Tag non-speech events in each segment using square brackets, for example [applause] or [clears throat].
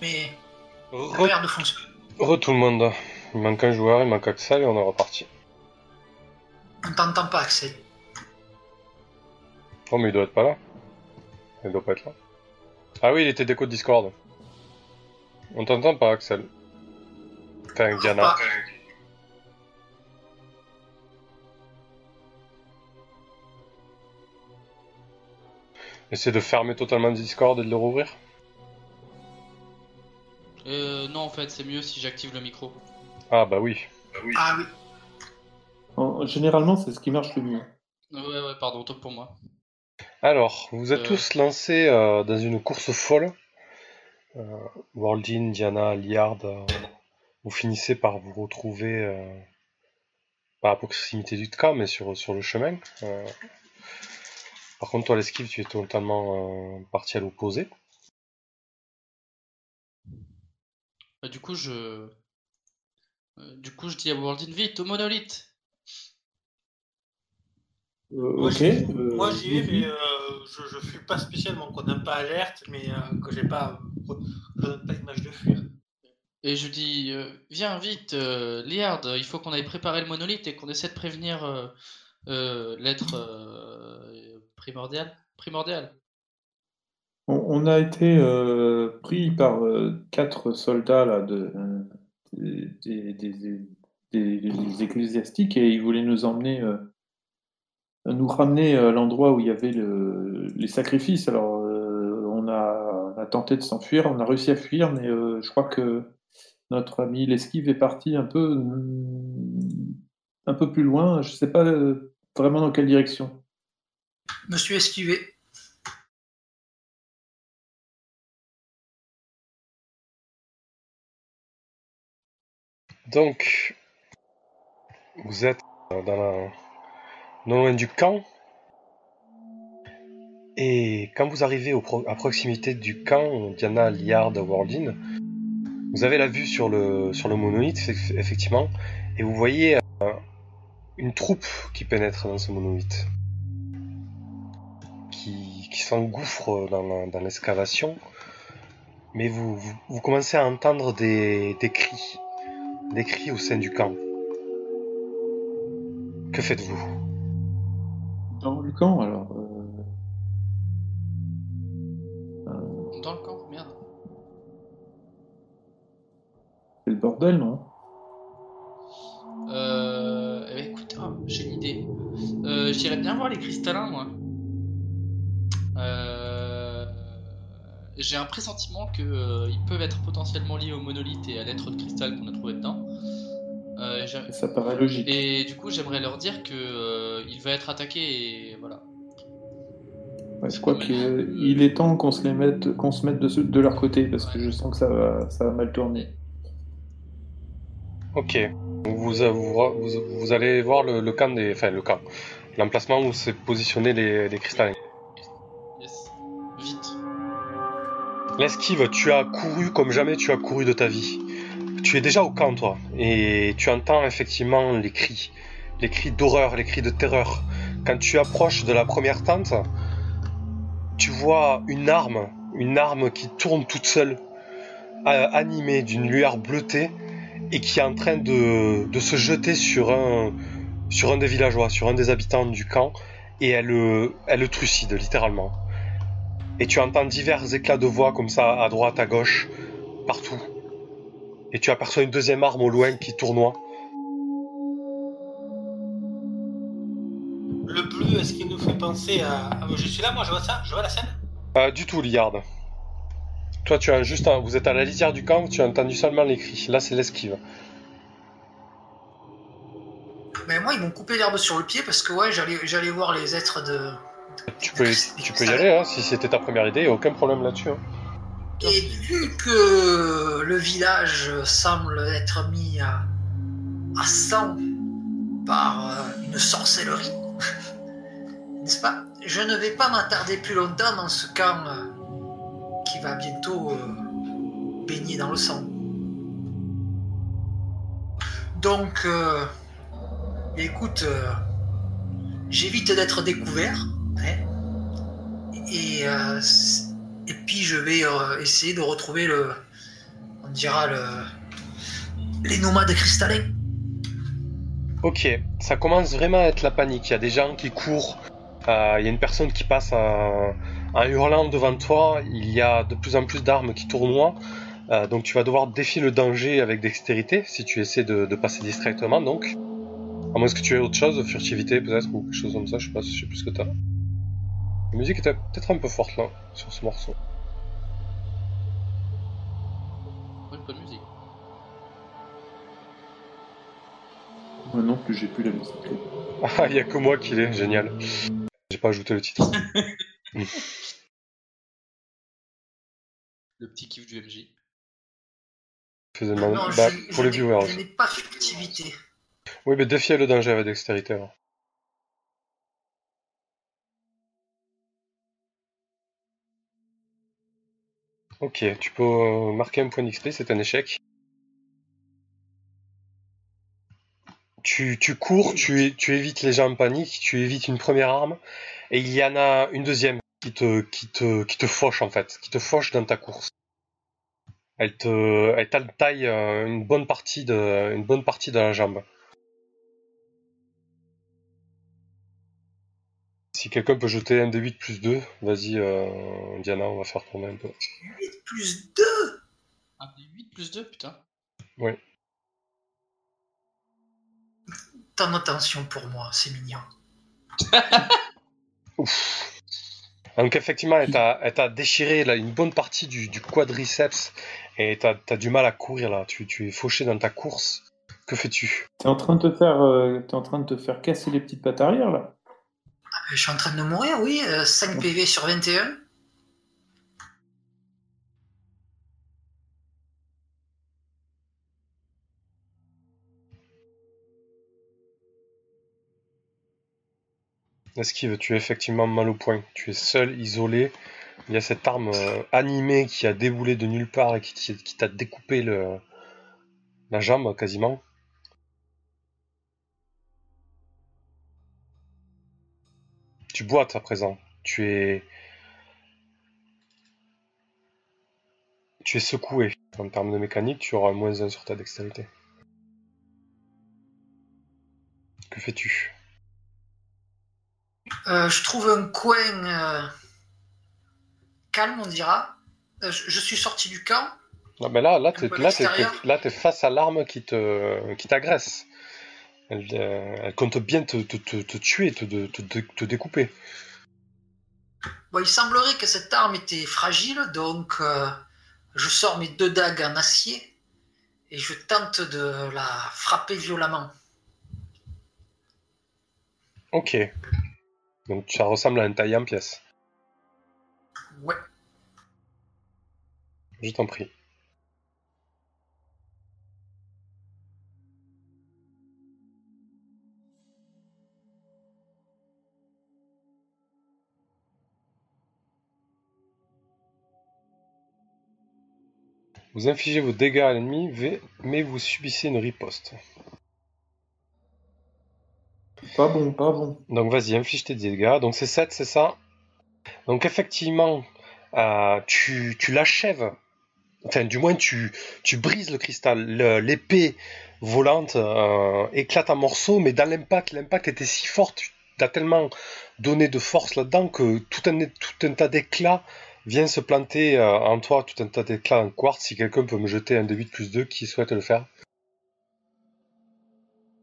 mais Re, de fonctionner. re tout le monde. Il manque un joueur, il manque Axel et on est reparti. On t'entend pas, Axel. Oh mais il doit être pas là. Il doit pas être là. Ah oui, il était déco de Discord. On t'entend pas Axel. Enfin, Diana. Pas. Essaie de fermer totalement Discord et de le rouvrir. Euh, non, en fait, c'est mieux si j'active le micro. Ah bah oui. Ah oui. En- généralement, c'est ce qui marche le mieux. Ouais, ouais, pardon, top pour moi. Alors, vous êtes Euh. tous lancés euh, dans une course folle. Euh, Waldin, Diana, Liard, euh, vous finissez par vous retrouver euh, pas à proximité du camp, mais sur, sur le chemin. Euh, par contre, toi, l'esquive, tu es totalement euh, parti à l'opposé. Euh, du coup, je. euh, du coup, je dis à Worldin vite, au monolithe Euh, Moi, ok. j'y- euh, Moi j'y vais, mais euh, je, je fuis pas spécialement, qu'on n'a pas alerte, mais euh, que j'ai pas. Je donne pas l'image de fuir. Et je dis, euh, viens vite, euh, Liard, il faut qu'on aille préparer le monolithe et qu'on essaie de prévenir euh, euh, l'être euh, primordial. Primordial. On, a été euh, pris par euh, quatre soldats des, ecclésiastiques et ils voulaient nous emmener, euh, nous ramener à l'endroit où il y avait le- les sacrifices. Alors on a, tenté de s'enfuir, on a réussi à fuir, mais je crois que notre ami l'esquive est parti un peu, un peu plus loin. Je sais pas vraiment dans quelle direction. Suis esquivé. Donc, vous êtes dans la... non loin du camp. Et quand vous arrivez à proximité du camp, Diana, Liard, Wardin, vous avez la vue sur le, sur le monolithe, eff- effectivement, et vous voyez euh, une troupe qui pénètre dans ce monolithe, qui, qui s'engouffre dans l'excavation, mais vous, vous, vous commencez à entendre des, des cris des cris au sein du camp. Que faites-vous? Dans le camp, alors. euh, Dans le camp, merde. C'est le bordel, non? Euh, eh ben, écoute, oh, j'ai une idée. Euh, J'irais bien voir les cristallins, moi. J'ai un pressentiment que euh, ils peuvent être potentiellement liés au monolithe et à l'être de cristal qu'on a trouvé dedans. Euh, Ça paraît logique. et du coup, j'aimerais leur dire que euh, il va être attaqué et voilà. Ouais, je crois qu'il est temps qu'on se les mette, qu'on se mette de, de leur côté parce que je sens que ça va, ça va mal tourner. Ok. Vous, vous, vous, vous allez voir le, le camp des. Enfin, le camp. L'emplacement où s'est positionné les, les cristallins. L'esquive, tu as couru comme jamais tu as couru de ta vie. Tu es déjà au camp, toi, et tu entends effectivement les cris. Les cris d'horreur, les cris de terreur. Quand tu approches de la première tente, tu vois une arme, une arme qui tourne toute seule, animée d'une lueur bleutée, et qui est en train de, se jeter sur un, sur un des villageois, sur un des habitants du camp, et elle, le- elle le trucide, littéralement. Et tu entends divers éclats de voix comme ça, à droite, à gauche, partout. Et tu aperçois une deuxième arme au loin qui tournoie. Le bleu, est-ce qu'il nous fait penser à. Ah, je suis là, moi je vois ça, je vois la scène? Euh, du tout, Liard. Toi, tu as juste, un- vous êtes à la lisière du camp, tu as entendu seulement les cris. Là, c'est l'esquive. Mais moi, ils m'ont coupé l'herbe sur le pied parce que ouais, j'allais, j'allais voir les êtres de. Tu peux, tu peux y aller, hein, si c'était ta première idée, aucun problème là-dessus. hein. Et vu que le village semble être mis à, à sang par euh, une sorcellerie, [laughs] n'est-ce pas? Je ne vais pas m'attarder plus longtemps dans ce camp euh, qui va bientôt euh, baigner dans le sang. Donc, euh, écoute, euh, j'évite d'être découvert, et, euh, et puis je vais euh, essayer de retrouver le, dira le... les nomades cristallins. Ok, ça commence vraiment à être la panique. Il y a des gens qui courent. euh, il y a une personne qui passe en, hurlant devant toi. Il y a de plus en plus d'armes qui tournoient. Donc tu vas devoir défier le danger avec dextérité si tu essaies de, de passer distraitement. Donc, à moins que tu aies autre chose, furtivité peut-être ou quelque chose comme ça. Je sais pas, je sais plus ce que t'as. La musique était peut-être un peu forte là sur ce morceau. Ouais, pas de musique. Moi non plus, j'ai plus la musique. Ah, il y a que moi qui l'ai, génial. J'ai pas ajouté le titre. [laughs] Le petit kiff du MJ. Faisais Non, je- bah, je pour les viewers. Je n'ai pas furtivité. Oui, mais défier le danger avec dextérité. alors. Ok, tu peux euh, marquer un point d'XP, c'est un échec. Tu, cours, tu, évites les gens en panique, tu évites une première arme, et il y en a une deuxième qui te, qui fauche en fait, qui te dans ta course. Elle te, elle taille euh, une bonne partie de, une bonne partie de la jambe. Si quelqu'un peut jeter un D8 plus 2, vas-y, euh, Diana, on va faire tourner un peu. 8 plus 2 Un des 8 plus 2, putain. Tant d'attention pour moi, c'est mignon. [laughs] Ouf. Donc effectivement, elle t'a déchiré là, une bonne partie du, du quadriceps et t'as as du mal à courir là. Tu, tu es fauché dans ta course. Que fais-tu? T'es en train de te faire, euh, t'es en train de te faire casser les petites pattes arrière là? Je suis en train de mourir, oui. euh, 5 PV sur 21. Esquive, tu es effectivement mal au point? Tu es seul, isolé. Il y a cette arme euh, animée qui a déboulé de nulle part et qui, qui t'a découpé le, la jambe quasiment. Tu boites à présent. Tu es. Tu es secoué. En termes de mécanique, tu auras moins 1 sur ta dextérité. Que fais-tu? Euh, je trouve un coin euh, calme, on dira. Euh, je, je suis sorti du camp. Non, mais là, t'es, t'es- là, t'es face à l'arme qui te, qui t'agresse. Elle, euh, elle compte bien te, te, te, te tuer, te, te, te, te découper. Bon, il semblerait que cette arme était fragile, donc euh, je sors mes deux dagues en acier et je tente de la frapper violemment. Ok. Donc ça ressemble à un taille en pièces. Ouais. Je t'en prie. Vous infligez vos dégâts à l'ennemi, v- mais vous subissez une riposte. Pas bon, pas bon. Donc vas-y, inflige tes dégâts. Donc c'est 7, c'est ça? Donc effectivement, euh, tu, tu l'achèves. Enfin, du moins, tu, tu brises le cristal. L'épée volante euh, éclate en morceaux, mais dans l'impact, l'impact était si fort, tu as tellement donné de force là-dedans que tout un, tout un tas d'éclats vient se planter euh, en toi, tout un tas d'éclats en quartz. Si quelqu'un peut me jeter un D8 plus 2, qui souhaite le faire?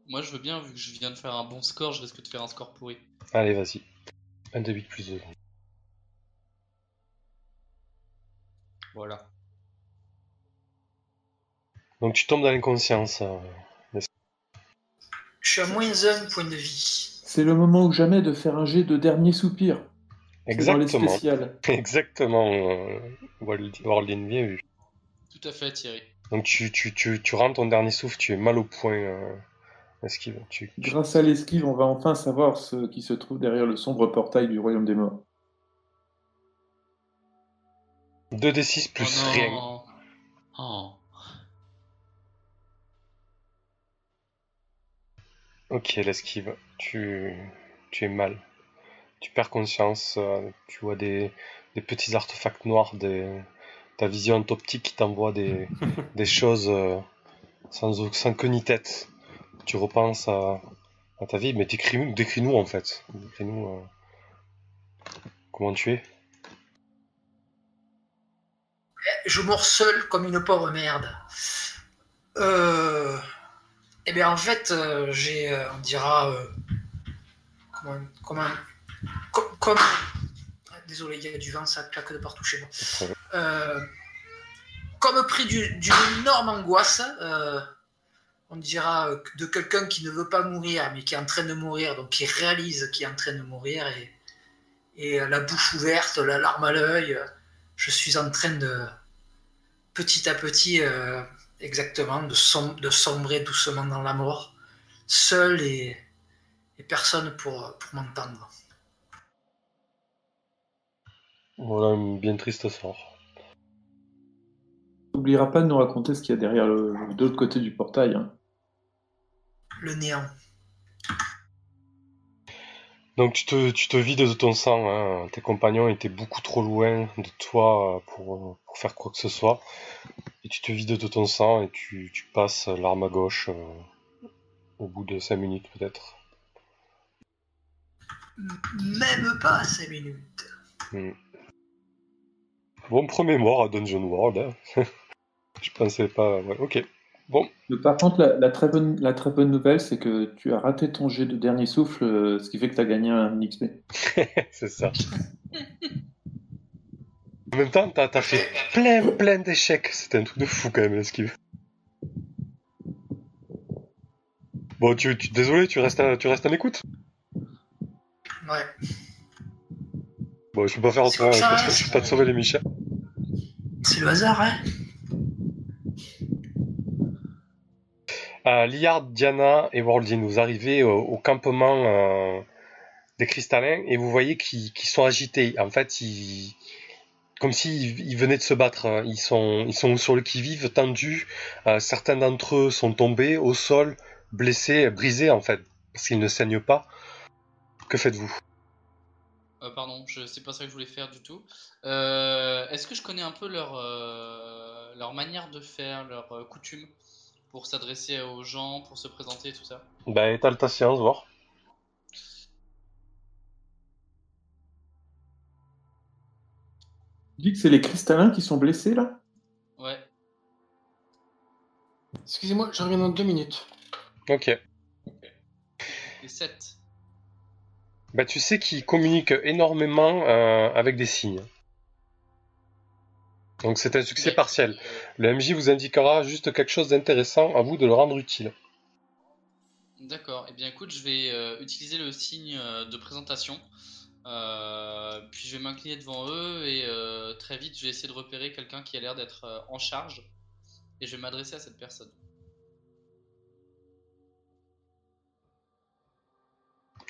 Moi, je veux bien, vu que je viens de faire un bon score, je risque de faire un score pourri. Allez, vas-y. Un D8 plus 2. Voilà. Donc tu tombes dans l'inconscience. euh. Je suis à moins un point de vie. C'est le moment ou jamais de faire un jet de dernier soupir. Exactement. [laughs] Exactement, euh, Waldin, bien vu. Tout à fait, Thierry. Donc tu, tu, tu, tu rends ton dernier souffle, tu es mal au point, euh, esquive. Tu, tu- Grâce à l'esquive, on va enfin savoir ce qui se trouve derrière le sombre portail du royaume des morts. 2d6 plus oh non. rien. Oh. Ok, l'esquive, tu, tu es mal. Tu perds conscience, euh, tu vois des, des petits artefacts noirs, des, ta vision optique qui t'envoie des, [laughs] des choses euh, sans, sans queue ni tête. Tu repenses à, à ta vie, mais décris-nous décris en fait. Décris-nous euh, comment tu es. Je morcelle comme une pauvre merde. Euh... Eh bien, en fait, euh, j'ai, euh, on dira, euh, comment, comment, co- comme, ah, désolé, il y a du vent, ça claque de partout chez moi. Euh, comme pris du- d'une énorme angoisse, euh, on dira de quelqu'un qui ne veut pas mourir, mais qui est en train de mourir, donc qui réalise qu'il est en train de mourir, et, euh, la bouche ouverte, la larme à l'œil, je suis en train de, petit à petit, exactement, de, som- de sombrer doucement dans la mort, seul et, personne pour m'entendre. Voilà un bien triste sort. N'oubliera pas de nous raconter ce qu'il y a derrière le, de l'autre côté du portail. hein. Le néant. Donc tu te, tu te vides de ton sang, hein. tes compagnons étaient beaucoup trop loin de toi euh, pour, pour faire quoi que ce soit. Et tu te vides de ton sang et tu, tu passes l'arme à gauche euh, au bout de 5 minutes peut-être. Même pas 5 minutes. Bon, premier mort à Dungeon World. hein. [laughs] Je pensais pas... ouais, ok. Bon, Mais par contre, la, la très bonne, la très bonne nouvelle, c'est que tu as raté ton jet de dernier souffle, euh, ce qui fait que tu as gagné un XP. [laughs] c'est ça. En même temps, t'as as fait plein, plein d'échecs. C'était un truc de fou quand même, l'esquive. Bon, tu, tu, désolé, tu restes, à, tu restes en écoute. Ouais. Bon, je peux pas faire autrement, je peux, je peux pas te sauver les Michel. C'est le hasard, hein Euh, Liard, Diana et Worldin, vous arrivez au, campement euh, des cristallins et vous voyez qu'ils sont agités. En fait, comme s'ils ils venaient de se battre. hein. Ils sont, ils sont sur le qui-vive, tendus. Euh, certains d'entre eux sont tombés au sol, blessés, brisés en fait, parce qu'ils ne saignent pas. Que faites-vous? Euh, pardon, je c'est pas ça que je voulais faire du tout. Euh, Est-ce que je connais un peu leur, euh, leur manière de faire, leur euh, coutume pour s'adresser aux gens, pour se présenter, tout ça? Ben, étale ta science, voir. Tu dis que c'est les cristallins qui sont blessés là? Ouais. Excusez-moi, je reviens dans deux minutes. Ok. Et 7. Ben, tu sais qu'ils communiquent énormément euh, avec des signes. Donc c'est un succès partiel. Le MJ vous indiquera juste quelque chose d'intéressant, à vous de le rendre utile. D'accord. Eh bien, écoute, je vais euh, utiliser le signe euh, de présentation. Euh, puis je vais m'incliner devant eux et euh, très vite, je vais essayer de repérer quelqu'un qui a l'air d'être en charge. Et je vais m'adresser à cette personne.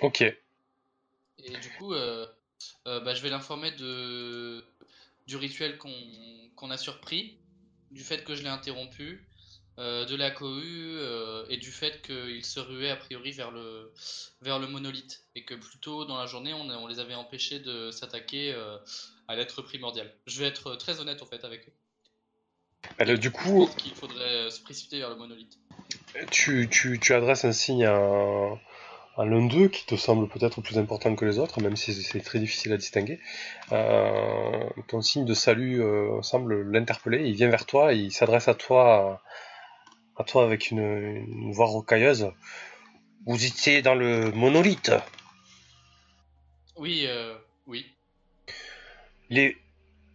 Ok. Et du coup, euh, euh, bah, je vais l'informer de du rituel qu'on qu'on a surpris, du fait que je l'ai interrompu, euh, de la cohue et du fait qu'il se ruait a priori vers le vers le monolithe et que plus tôt dans la journée, on, on les avait empêchés de s'attaquer à l'être primordial. Je vais être très honnête en fait avec eux. Le- du Je coup, pense qu'il faudrait se précipiter vers le monolithe. tu, tu, tu adresses un signe à, à l'un d'eux qui te semble peut-être plus important que les autres, même si c'est très difficile à distinguer. Euh, ton signe de salut euh, semble l'interpeller. Il vient vers toi et il s'adresse à toi, à toi avec une, une voix rocailleuse. Vous étiez dans le monolithe. Oui, euh, oui. Il est,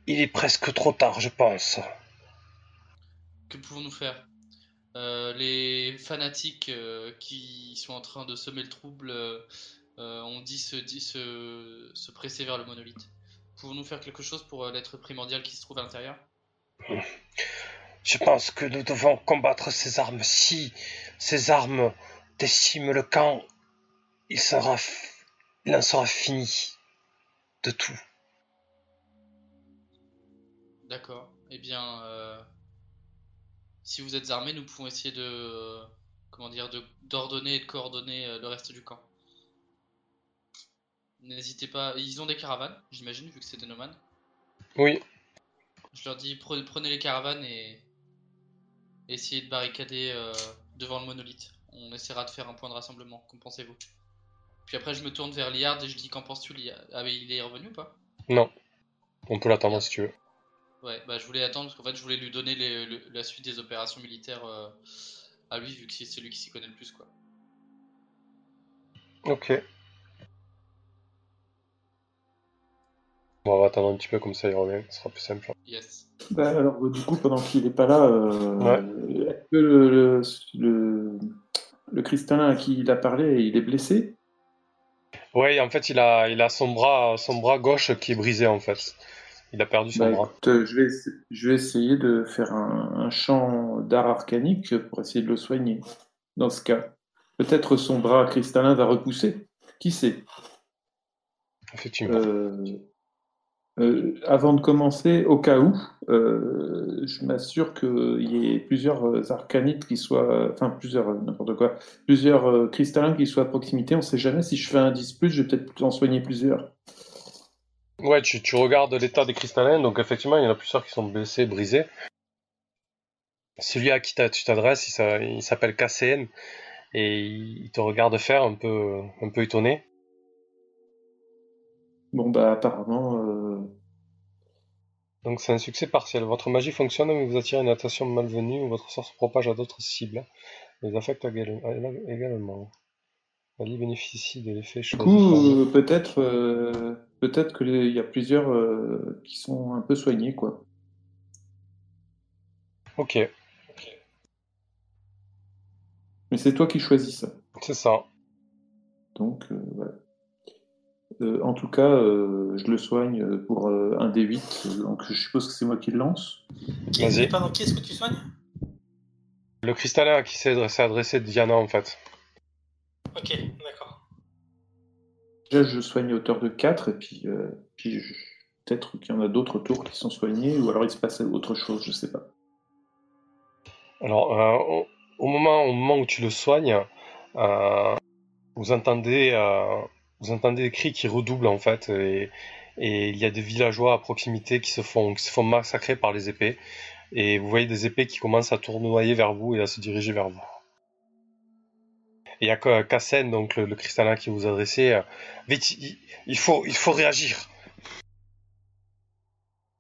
il est presque trop tard, je pense. Que pouvons-nous faire? Les fanatiques euh, qui sont en train de semer le trouble euh, euh, ont dit se, dit se, se presser vers le monolithe. Pouvons-nous faire quelque chose pour euh, l'être primordial qui se trouve à l'intérieur? Je pense que nous devons combattre ces armes. Si ces armes déciment le camp, il sera, f- il en sera fini de tout. D'accord. Eh bien, euh, si vous êtes armés, nous pouvons essayer de, euh, comment dire, d'ordonner et de coordonner euh, le reste du camp. N'hésitez pas. Ils ont des caravanes, j'imagine, vu que c'est des nomades. Oui, Je leur dis pre- prenez les caravanes et essayez de barricader euh, devant le monolithe. On essaiera de faire un point de rassemblement. Qu'en pensez-vous? Puis après, je me tourne vers Liard et je dis qu'en penses-tu, Liard Ah, mais il est revenu ou pas? Non. On peut l'attendre si tu veux. Ouais, bah je voulais attendre parce qu'en fait, je voulais lui donner les- le- la suite des opérations militaires euh, à lui, vu que c'est celui qui s'y connaît le plus, quoi. Ok. Bon, on va attendre un petit peu comme ça il revient, ce sera plus simple. Yes. Bah, alors, du coup, pendant qu'il n'est pas là, euh, Ouais. est-ce que le, le, le, le cristallin à qui il a parlé, il est blessé? Ouais, en fait, il a, il a son bras, son bras gauche qui est brisé en fait. Il a perdu son Bah, bras. écoute, euh, je, vais, essa- je vais essayer de faire un, un chant d'art arcanique pour essayer de le soigner. Dans ce cas, peut-être son bras cristallin va repousser. Qui sait? Effectivement. Euh, euh, avant de commencer, au cas où, euh, je m'assure qu'il y ait plusieurs arcanites qui soient, enfin plusieurs, n'importe quoi, plusieurs cristallins qui soient à proximité. On ne sait jamais si je fais un 10 plus, je vais peut-être en soigner plusieurs. Ouais, tu, tu regardes l'état des cristallins, donc effectivement, il y en a plusieurs qui sont blessés, brisés. Celui à qui tu t'adresses, il s'a- il s'appelle KCN, et il te regarde faire un peu, un peu étonné. Bon, bah apparemment, euh, Donc c'est un succès partiel. Votre magie fonctionne, mais vous attirez une attention malvenue, ou votre sort se propage à d'autres cibles. Les affecte égal- également. Ali bénéficie de l'effet du coup, euh, peut-être, euh, peut-être qu'il y a plusieurs euh, qui sont un peu soignés, quoi. Ok, Mais c'est toi qui choisis ça. c'est ça. Donc, euh, voilà. Euh, en tout cas, euh, je le soigne pour euh, un D8, donc je suppose que c'est moi qui le lance. Qui, Vas-y. pardon, qui est-ce que tu soignes? Le cristallin à qui s'est adressé, adressé Diana, en fait. Ok, d'accord. Déjà, je soigne à hauteur de 4, et puis, euh, peut-être qu'il y en a d'autres tours qui sont soignés, ou alors il se passe autre chose, je sais pas. Alors, euh, au, moment, où tu le soignes, euh, vous entendez, des cris qui redoublent en fait, et, et il y a des villageois à proximité qui se font, qui se font massacrer par les épées, et vous voyez des épées qui commencent à tournoyer vers vous et à se diriger vers vous. Et il y a que Kassen, donc le, le cristallin qui vous adressait, euh, vite, il, il faut, il faut réagir.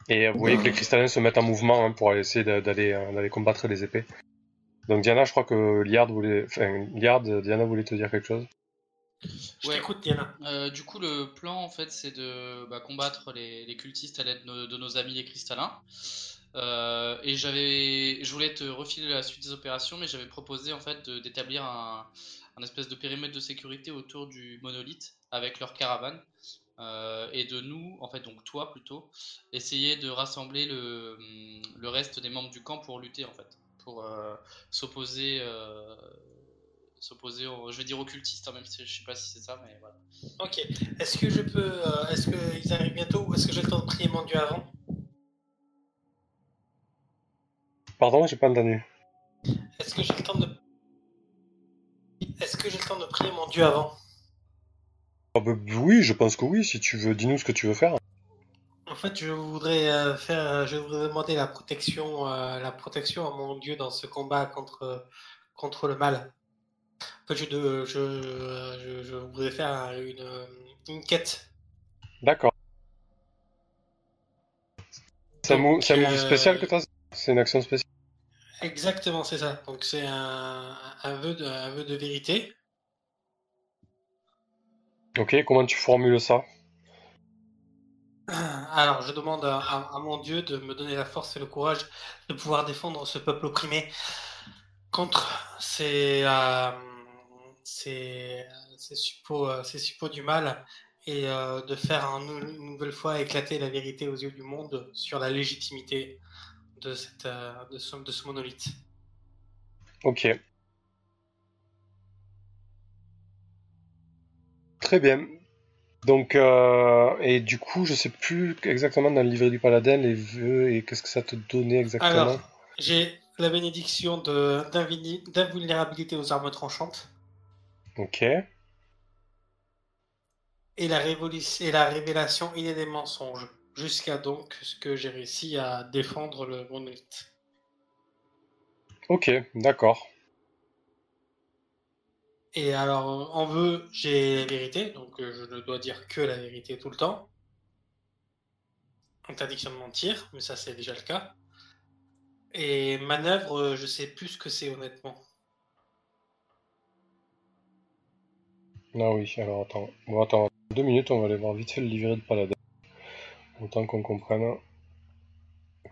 Et euh, vous voyez que les cristallins se mettent en mouvement hein, pour essayer d'aller euh, d'aller combattre les épées. Donc Diana, je crois que Liard voulait, enfin Liard, Diana voulait te dire quelque chose. Je Ouais. t'écoute, Diana. Euh, du coup, le plan, en fait, c'est de bah, combattre les, les cultistes à l'aide de, nos- de nos amis les cristallins. Euh, et j'avais, je voulais te refiler la suite des opérations, mais j'avais proposé en fait de- d'établir un, un espèce de périmètre de sécurité autour du monolithe avec leur caravane. Euh, et de nous, en fait, donc toi plutôt, essayer de rassembler le, le reste des membres du camp pour lutter, en fait, pour euh, s'opposer, euh, s'opposer, au- je vais dire aux cultistes, hein, même si je sais pas si c'est ça, mais voilà. Ok. Est-ce que je peux. euh, est-ce qu'ils arrivent bientôt ou est-ce que j'ai le temps de prier mon dieu avant? Pardon, j'ai pas entendu. Est-ce que j'ai le temps de. Est-ce que j'ai le temps de prier mon dieu avant Ah bah, oui, je pense que oui. Si tu veux, dis-nous ce que tu veux faire. En fait, je voudrais euh, faire, je voudrais demander la protection, euh, la protection à mon dieu dans ce combat contre contre le mal. En fait, je, de- je, je, je voudrais faire une, une quête. D'accord. C'est un, mot, euh, spécial que t'as C'est une action spéciale Exactement, c'est ça. Donc c'est un, un vœu de, un vœu de vérité. Ok, comment tu formules ça? [clears throat] Alors, je demande à, à- à mon Dieu de me donner la force et le courage de pouvoir défendre ce peuple opprimé contre ces, euh, ces, ces suppôts, euh, ces suppôts du mal et euh, de faire un une nouvelle fois éclater la vérité aux yeux du monde sur la légitimité de, cette, euh, de, ce, de ce monolithe. Ok. Très bien. Donc, euh, et du coup, je sais plus exactement dans le livret du paladin les vœux et qu'est-ce que ça te donnait exactement. Alors, j'ai la bénédiction d'invulnérabilité aux armes tranchantes. Ok. et la, révolu- et la révélation innée des mensonges. Jusqu'à donc ce que j'ai réussi à défendre le monolithe. Ok, d'accord. Et alors, en vœu, j'ai la vérité, donc euh, je ne dois dire que la vérité tout le temps. Interdiction de mentir, mais ça c'est déjà le cas. Et manœuvre, euh, je sais plus ce que c'est honnêtement. Ah oui, alors attends. Bon, attends, deux minutes, on va aller voir vite fait le livret de Paladin. Autant qu'on comprenne.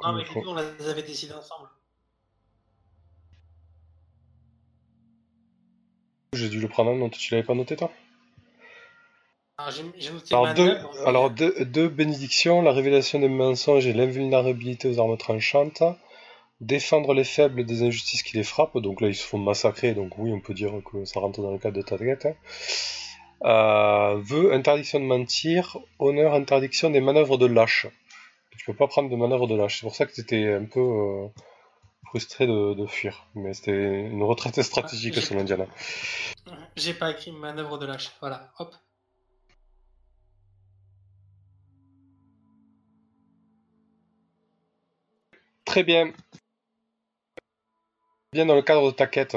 Non, mais du coup, on les avait décidés ensemble. J'ai dû le prendre en note, tu l'avais pas noté toi? Alors, noté deux, alors deux, deux bénédictions, la révélation des mensonges et l'invulnérabilité aux armes tranchantes, défendre les faibles des injustices qui les frappent, donc là ils se font massacrer, donc oui on peut dire que ça rentre dans le cadre de ta quête. hein. Euh, vœu, interdiction de mentir, honneur, interdiction des manœuvres de lâche. Tu peux pas prendre de manœuvres de lâche, c'est pour ça que tu étais un peu euh, frustré de, de fuir, mais c'était une retraite stratégique j'ai- selon Diana. J'ai pas écrit manœuvre de lâche. Voilà, hop. Très bien. Bien dans le cadre de ta quête.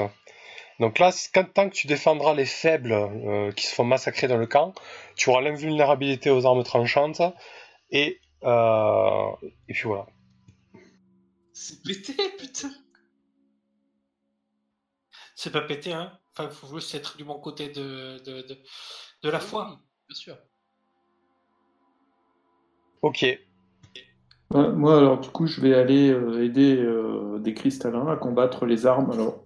Donc là, quand, tant que tu défendras les faibles euh, qui se font massacrer dans le camp, tu auras l'invulnérabilité aux armes tranchantes et euh, et puis voilà. C'est pété, putain. C'est pas pété, hein. Enfin, il faut juste être du bon côté de, de, de, de la foi. Bien sûr. Ok. Ouais, moi, alors, du coup, je vais aller euh, aider euh, des cristallins à combattre les armes. Alors,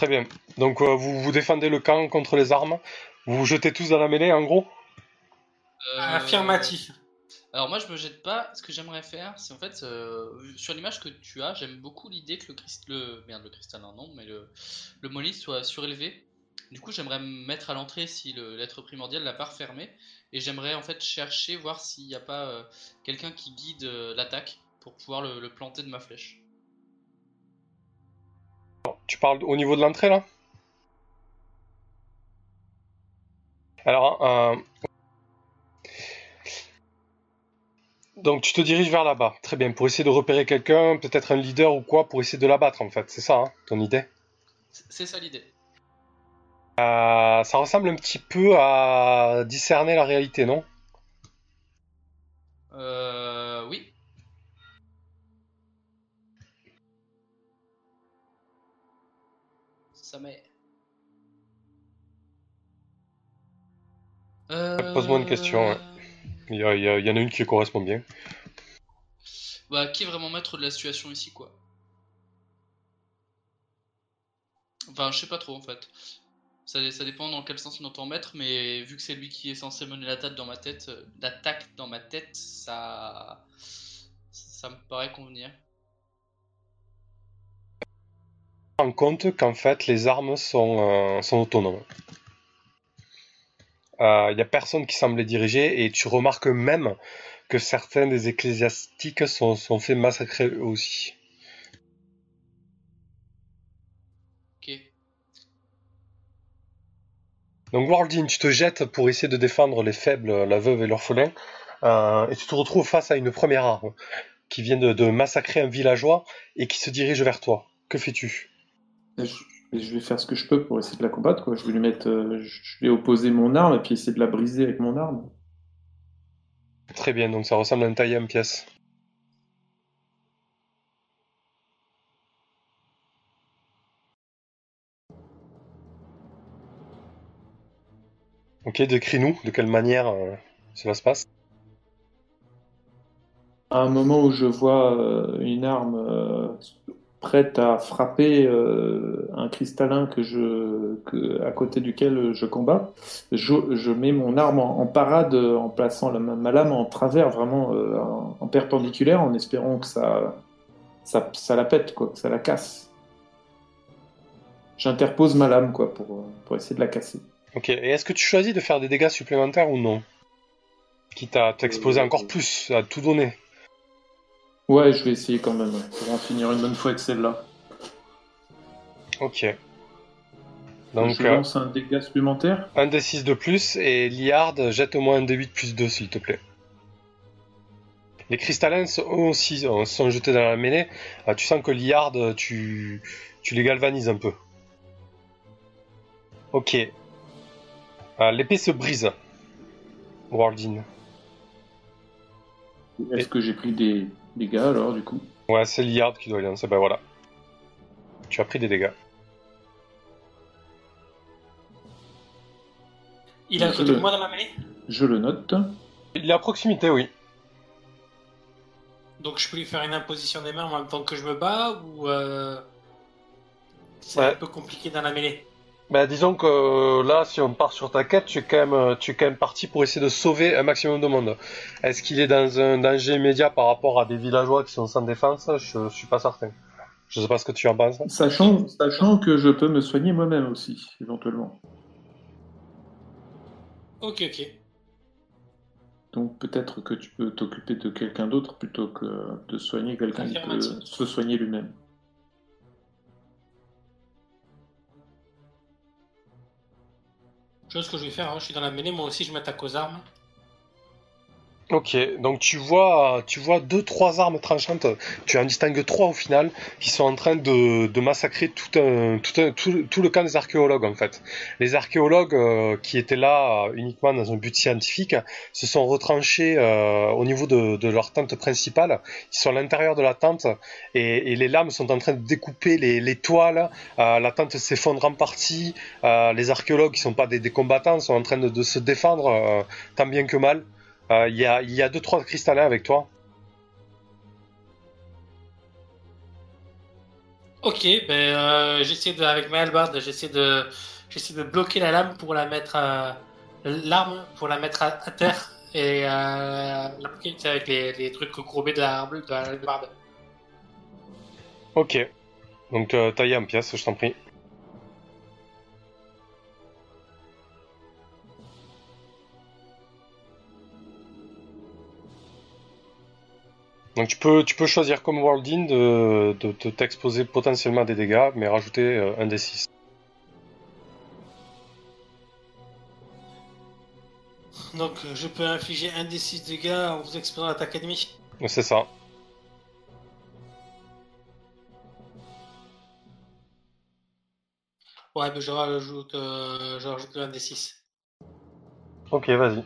Très bien. Donc euh, vous vous défendez le camp contre les armes. Vous vous jetez tous dans la mêlée en gros? Euh, Affirmatif. Alors moi je me jette pas. Ce que j'aimerais faire, c'est en fait euh, sur l'image que tu as, j'aime beaucoup l'idée que le crist... le merde le cristallin non, mais le le molly soit surélevé. Du coup j'aimerais me mettre à l'entrée si le l'être primordial l'a pas refermé et j'aimerais en fait chercher voir s'il n'y a pas euh, quelqu'un qui guide euh, l'attaque pour pouvoir le, le planter de ma flèche. Tu parles au niveau de l'entrée là? Alors, euh, donc tu te diriges vers là-bas. Très bien. Pour essayer de repérer quelqu'un, peut-être un leader ou quoi, pour essayer de l'abattre en fait. C'est ça, hein, ton idée? C'est c'est ça l'idée. Euh, Ça ressemble un petit peu à discerner la réalité, non? Euh, Ça m'est. Euh... Pose-moi une question, ouais. Il y, a- il y a- il y en a une qui correspond bien. Bah, qui est vraiment maître de la situation ici, quoi? Enfin, je sais pas trop en fait. Ça, ça dépend dans quel sens on entend maître, mais vu que c'est lui qui est censé mener l'attaque dans ma tête, euh, l'attaque dans ma tête, ça, ça me paraît convenir. Compte qu'en fait les armes sont, euh, sont autonomes. Il n'y a personne qui semble les diriger et tu remarques même que certains des ecclésiastiques sont, sont fait massacrer eux aussi. Ok. Donc Wardin, tu te jettes pour essayer de défendre les faibles, la veuve et l'orphelin, euh, et tu te retrouves face à une première arme qui vient de, de massacrer un villageois et qui se dirige vers toi. Que fais-tu? Je, vais faire ce que je peux pour essayer de la combattre. Quoi. Je vais lui mettre, euh, je vais opposer mon arme et puis essayer de la briser avec mon arme. Très bien, donc ça ressemble à un taillé en pièces. Ok, décris-nous de quelle manière euh, cela se passe. À un moment où je vois euh, une arme euh, prête à frapper euh, un cristallin que je, que, à côté duquel je combats, je, je mets mon arme en, en parade en plaçant la, ma lame en travers, vraiment euh, en, en perpendiculaire, en espérant que ça, ça, ça la pète, quoi, que ça la casse. J'interpose ma lame quoi, pour, pour essayer de la casser. Ok, et est-ce que tu choisis de faire des dégâts supplémentaires ou non? Quitte à t'exposer Euh, encore plus, à tout donner. Ouais, je vais essayer quand même, pour en finir une bonne fois avec celle-là. Ok. Donc, je euh, lance un dégât supplémentaire. un D6 de plus et Liard, jette-moi un D8 plus 2 s'il te plaît. Les cristallins eux aussi euh, sont jetés dans la mêlée. Ah, tu sens que Liard, tu, tu les galvanises un peu. Ok. Ah, L'épée se brise. Wardin. Est-ce que j'ai pris des dégâts alors du coup Ouais, c'est Liard qui doit y lancer. Ben voilà. Tu as pris des dégâts. Il est à côté de moi dans la mêlée Je le note. Il est à proximité, oui. Donc je peux lui faire une imposition des mains en même temps que je me bats ou euh, c'est Ouais. un peu compliqué dans la mêlée Ben, disons que euh, là, si on part sur ta quête, tu es quand même, euh, tu es quand même parti pour essayer de sauver un maximum de monde. Est-ce qu'il est dans un danger immédiat par rapport à des villageois qui sont sans défense? Je suis pas certain. Je sais pas ce que tu en penses. Sachant, sachant que je peux me soigner moi-même aussi, éventuellement. Ok, ok. Donc peut-être que tu peux t'occuper de quelqu'un d'autre plutôt que de soigner quelqu'un qui peut se soigner lui-même. Chose que je vais faire, hein, je suis dans la mêlée, moi aussi je m'attaque aux armes. Ok, donc tu vois, tu vois deux, trois armes tranchantes. Tu en distingues trois au final qui sont en train de, de massacrer tout, un, tout, un, tout, le camp des archéologues en fait. Les archéologues euh, qui étaient là euh, uniquement dans un but scientifique se sont retranchés euh, au niveau de, de leur tente principale. Ils sont à l'intérieur de la tente et, et les lames sont en train de découper les, les toiles. Euh, la tente s'effondre en partie. Euh, les archéologues qui sont pas des, des combattants sont en train de, de se défendre tant bien que mal. Euh, Il y, a, y a deux trois cristallins avec toi. Ok, ben euh, j'essaie de, avec ma hallebarde, j'essaie de, j'essaie de bloquer la lame pour la mettre, à- l'arme pour la mettre à, à terre et euh, la bloquer avec les, les trucs courbés de la, de la hallebarde. Ok. Donc euh, taillé en pièces, je t'en prie. Donc tu peux, tu peux choisir comme Worldin de, de, de t'exposer potentiellement à des dégâts, mais rajouter euh, un des 6. Donc euh, je peux infliger un des 6 dégâts en vous exposant à l'attaque ennemie. C'est ça. Ouais, ben je rajoute, euh, je rajoute un des 6. Ok, vas-y.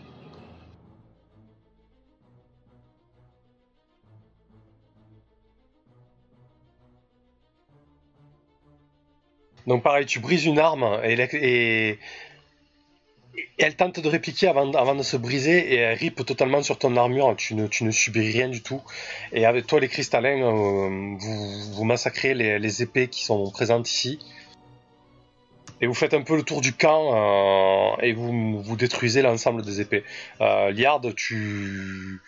Donc pareil, tu brises une arme et, elle- tente de répliquer avant, de se briser et elle rip totalement sur ton armure. Tu ne, subis rien du tout. Et avec toi, les cristallins, euh, vous, massacrez les, épées qui sont présentes ici. Et vous faites un peu le tour du camp euh, et vous, détruisez l'ensemble des épées. Euh, Liard, tu,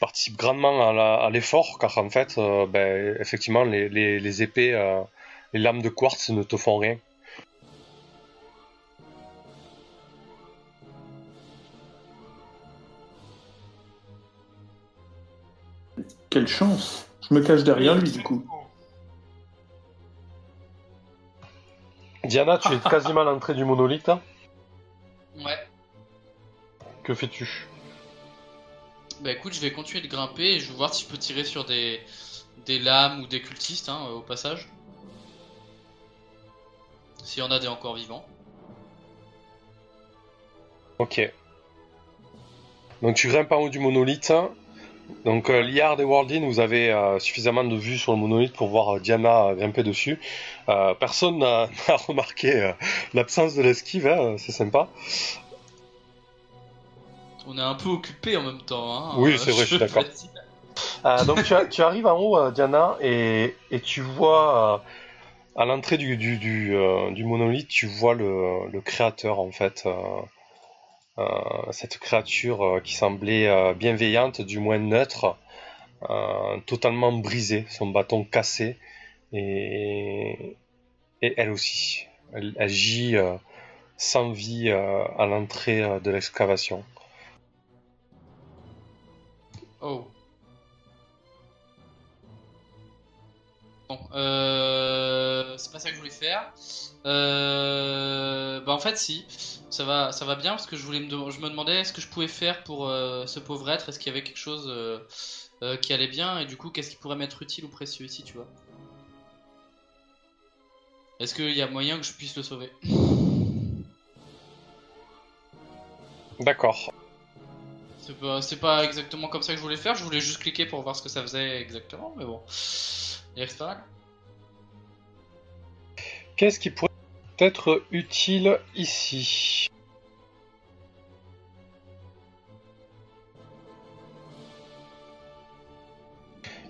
participes grandement à l'effort car en fait, ben, effectivement, les, épées, les lames de quartz ne te font rien. Quelle chance Je me cache derrière lui du coup. Diana, tu es quasiment à l'entrée du monolithe. Ouais. Que fais-tu? Bah écoute, je vais continuer de grimper et je vais voir si je peux tirer sur des, des lames ou des cultistes hein, au passage. S'il y en a des encore vivants. Ok. Donc tu grimpes en haut du monolithe. Donc euh, Liard et Wardin, vous avez euh, suffisamment de vue sur le monolithe pour voir euh, Diana euh, grimper dessus. Euh, personne n'a [laughs] n'a remarqué euh, l'absence de l'esquive, hein, c'est sympa. On est un peu occupé en même temps. Hein, Oui, c'est vrai, je suis d'accord. Euh, donc tu, arrives en haut, euh, Diana, et, et tu vois euh, à l'entrée du, du, du, euh, monolithe, tu vois le, créateur en fait. euh, euh, cette créature qui semblait bienveillante, du moins neutre, totalement brisée, son bâton cassé, et, elle aussi. Elle, elle gît sans vie à l'entrée de l'excavation. Oh. C'est pas ça que je voulais faire. Euh, bah en fait si, ça va, ça va bien parce que je voulais me, je me demandais ce que je pouvais faire pour euh, ce pauvre être. Est-ce qu'il y avait quelque chose euh, euh, qui allait bien? Et du coup qu'est-ce qui pourrait m'être utile ou précieux ici, tu vois? Est-ce qu'il y a moyen que je puisse le sauver? D'accord. C'est pas, pas exactement comme ça que je voulais faire. Je voulais juste cliquer pour voir ce que ça faisait exactement, mais bon. Il reste pas mal. Qu'est-ce qui pourrait être utile ici?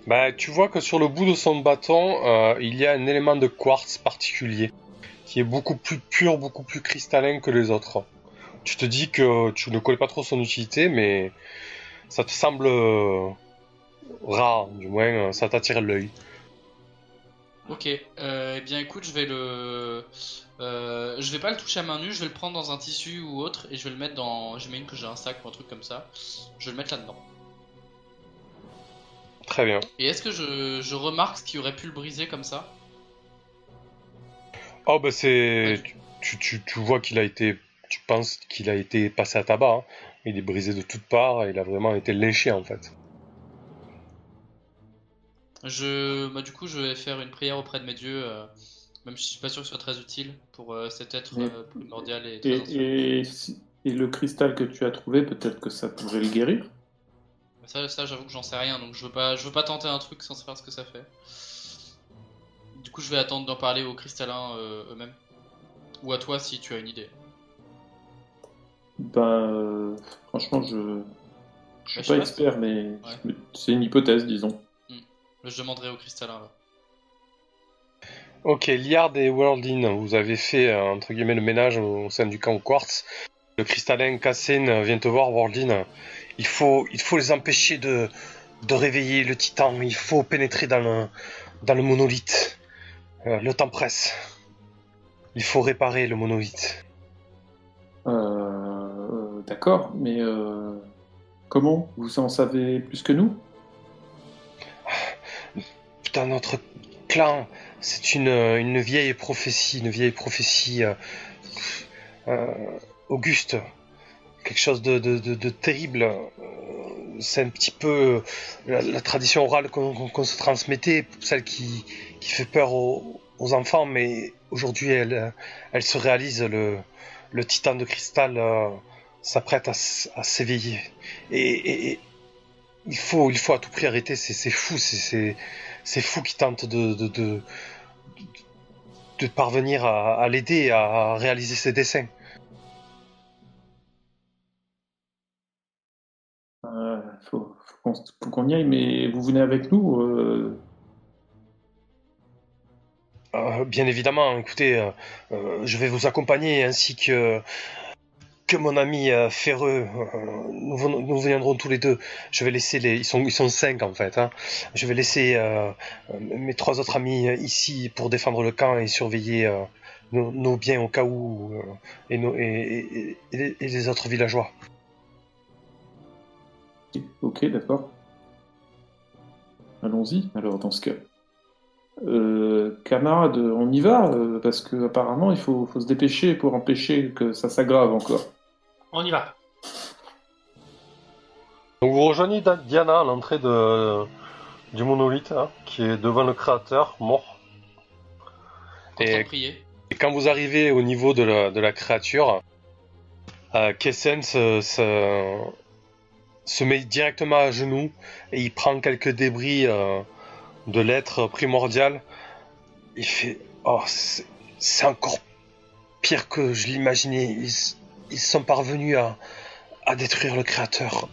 Bah, tu vois que sur le bout de son bâton, euh, il y a un élément de quartz particulier qui est beaucoup plus pur, beaucoup plus cristallin que les autres. Tu te dis que tu ne connais pas trop son utilité, mais ça te semble euh, rare, du moins euh, ça t'attire l'œil. Ok, euh, eh bien écoute, je vais le. Euh, je vais pas le toucher à main nue, je vais le prendre dans un tissu ou autre et je vais le mettre dans. J'imagine que j'ai un sac ou un truc comme ça. Je vais le mettre là-dedans. Très bien. Et est-ce que je, je remarque ce qui aurait pu le briser comme ça? Oh bah c'est... Ouais. Tu, tu, tu vois qu'il a été... Tu penses qu'il a été passé à tabac. hein. Il est brisé de toutes parts et il a vraiment été lynché en fait. Je, bah, du coup, je vais faire une prière auprès de mes dieux, euh, même si je suis pas sûr que ce soit très utile pour euh, cet être Mais- euh, primordial et très Et, et, si- et le cristal que tu as trouvé, peut-être que ça pourrait le guérir? Ça, ça j'avoue que j'en sais rien, donc je veux pas, je veux pas tenter un truc sans savoir ce que ça fait. Du coup, je vais attendre d'en parler aux cristallins eux-mêmes. Ou à toi si tu as une idée. Ben, franchement, je je Bah, suis je pas, expert, mais c'est une hypothèse, disons. Je demanderai aux cristallins là. Ok, Liard et Worldin, vous avez fait euh, entre guillemets le ménage au sein du camp Quartz. Le cristallin Cassine vient te voir, Worldin. Il faut, il faut les empêcher de, de réveiller le titan. Il faut pénétrer dans le, dans le monolithe. Euh, le temps presse. Il faut réparer le monolithe. Euh, euh, D'accord, mais euh, comment? Vous en savez plus que nous? Dans notre clan, c'est une, vieille prophétie, une vieille prophétie euh, euh, auguste. Quelque chose de, terrible. Euh, C'est un petit peu la, tradition orale qu'on se transmettait, celle qui, fait peur aux, enfants, mais aujourd'hui elle, se réalise. Le, titan de cristal s'apprête à, s'éveiller. Et, il, faut, il faut à tout prix arrêter, c'est fou, c'est- c'est fou qui tente de, de, de, de parvenir à, à l'aider à réaliser ses dessins. Euh, faut, faut qu'on faut qu'on y aille, mais vous venez avec nous euh, Euh, bien évidemment, écoutez, euh, je vais vous accompagner ainsi que, que mon ami euh, Ferreux. Euh, nous, nous viendrons tous les deux. Je vais laisser les. Ils sont, ils sont cinq en fait. Hein. Je vais laisser euh, euh, mes trois autres amis ici pour défendre le camp et surveiller nos, biens au cas où et, nos, et, les- autres villageois. Ok, d'accord. Allons-y, alors, dans ce cas. Camarades, on y va, parce que apparemment il faut, faut se dépêcher pour empêcher que ça s'aggrave encore. On y va. Donc vous rejoignez Da- Diana à l'entrée de, du monolithe hein, qui est devant le créateur mort. Et- de prier. Et quand vous arrivez au niveau de la, de la créature, euh, Kessen se, se, se met directement à genoux et il prend quelques débris euh, de l'être primordial. Il fait Oh, c'est c'est encore pire que je l'imaginais. Ils, ils sont parvenus à, à détruire le créateur.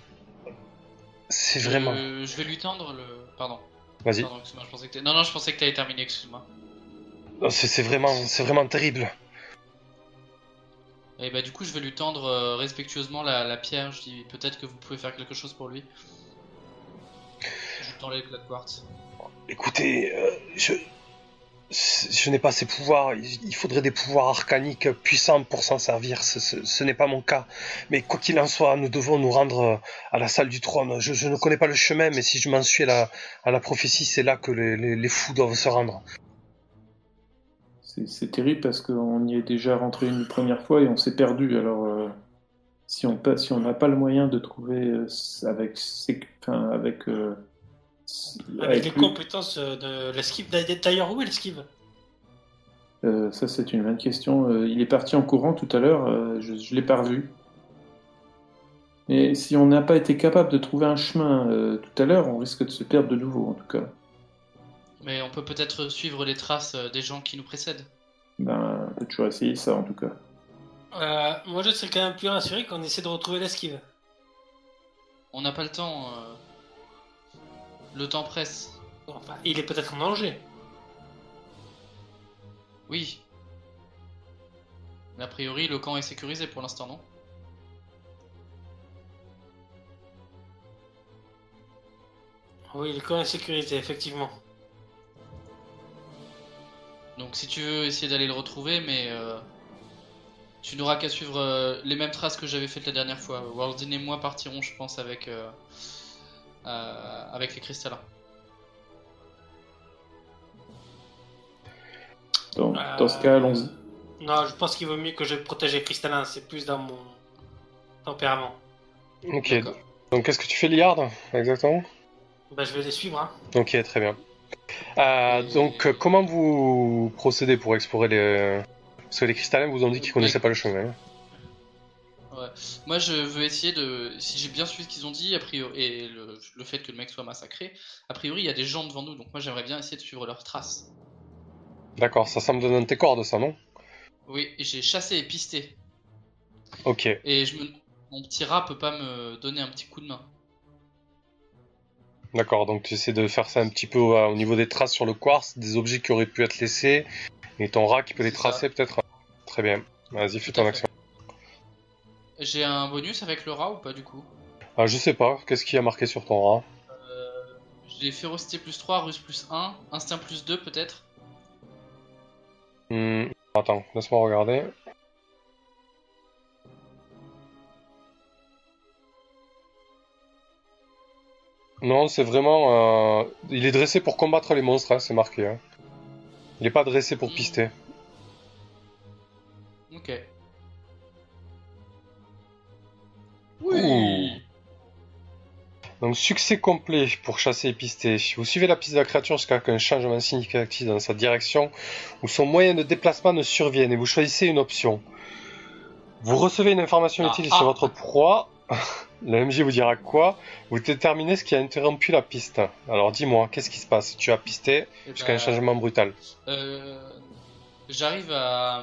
C'est vraiment. Euh, je vais lui tendre le. Pardon. Vas-y. Non, non, je pensais que t'avais terminé, excuse-moi. C'est vraiment, vraiment terrible. Et bah, du coup, je vais lui tendre euh, respectueusement la, la pierre. Je dis peut-être que vous pouvez faire quelque chose pour lui. Je lui tends l'éclat de quartz. Écoutez, euh, je, je n'ai pas ces pouvoirs. Il faudrait des pouvoirs arcaniques puissants pour s'en servir. Ce, n'est pas mon cas. Mais quoi qu'il en soit, nous devons nous rendre euh, à la salle du trône. Je, ne connais pas le chemin, mais si je m'en suis à la, à la prophétie, c'est là que les, fous doivent se rendre. C'est terrible parce qu'on y est déjà rentré une première fois et on s'est perdu. Alors, euh, si on n'a pas le moyen de trouver euh, avec, avec, Avec les lui- compétences euh, de l'esquive. D'ailleurs, D'ailleurs, où est l'esquive? Euh, ça, c'est une bonne question. Euh, il est parti en courant tout à l'heure, euh, je ne l'ai pas revu. Mais si on n'a pas été capable de trouver un chemin euh, tout à l'heure, on risque de se perdre de nouveau, en tout cas. Mais on peut peut-être suivre les traces des gens qui nous précèdent. Ben, on peut toujours essayer ça, en tout cas. Euh, Moi, je serais quand même plus rassuré qu'on essaie de retrouver l'esquive. On n'a pas le temps. Le temps presse. Enfin, il est peut-être en danger. Oui. Mais a priori, le camp est sécurisé pour l'instant, non? Oui, le camp est sécurisé, effectivement. Donc si tu veux essayer d'aller le retrouver, mais euh, tu n'auras qu'à suivre euh, les mêmes traces que j'avais faites la dernière fois. Waldin et moi partirons, je pense, avec, euh, euh, avec les cristallins. Dans, Euh, dans ce cas, allons-y. Non, je pense qu'il vaut mieux que je protège les cristallins, c'est plus dans mon tempérament. Ok. Donc qu'est-ce que tu fais, Liard Exactement? Bah, je vais les suivre. Hein. Ok, très bien. Euh, donc, euh, comment vous procédez pour explorer les... Parce que les cristallins vous ont dit qu'ils connaissaient pas le chemin. hein. Ouais. Moi, je veux essayer de. Si j'ai bien suivi ce qu'ils ont dit, a priori, et le, le fait que le mec soit massacré, a priori, il y a des gens devant nous, donc moi j'aimerais bien essayer de suivre leurs traces. D'accord, ça semble dans tes cordes, ça, non? Oui, j'ai chassé et pisté. Ok. Et je me... mon petit rat peut pas me donner un petit coup de main. D'accord, donc tu essaies de faire ça un petit peu euh, au niveau des traces sur le quartz, des objets qui auraient pu être laissés, et ton rat qui peut les tracer peut-être? Très bien. Vas-y, fais ton action. J'ai un bonus avec le rat ou pas du coup Ah, je sais pas, qu'est-ce qui a marqué sur ton rat euh, J'ai férocité plus 3, ruse plus 1, instinct plus 2 peut-être. Hmm, Attends, laisse-moi regarder. Non, c'est vraiment. euh, Il est dressé pour combattre les monstres, hein, c'est marqué. hein. Il est pas dressé pour Hmm. pister. Ok. Donc succès complet pour chasser et pister. Vous suivez la piste de la créature jusqu'à qu'un changement significatif dans sa direction ou son moyen de déplacement ne survienne et vous choisissez une option. Vous recevez une information Ah, utile ah. sur votre proie. [laughs] La MJ vous dira quoi? Vous déterminez ce qui a interrompu la piste. Alors dis-moi, qu'est-ce qui se passe? Tu as pisté Eh jusqu'à un ben, changement brutal. euh, J'arrive à.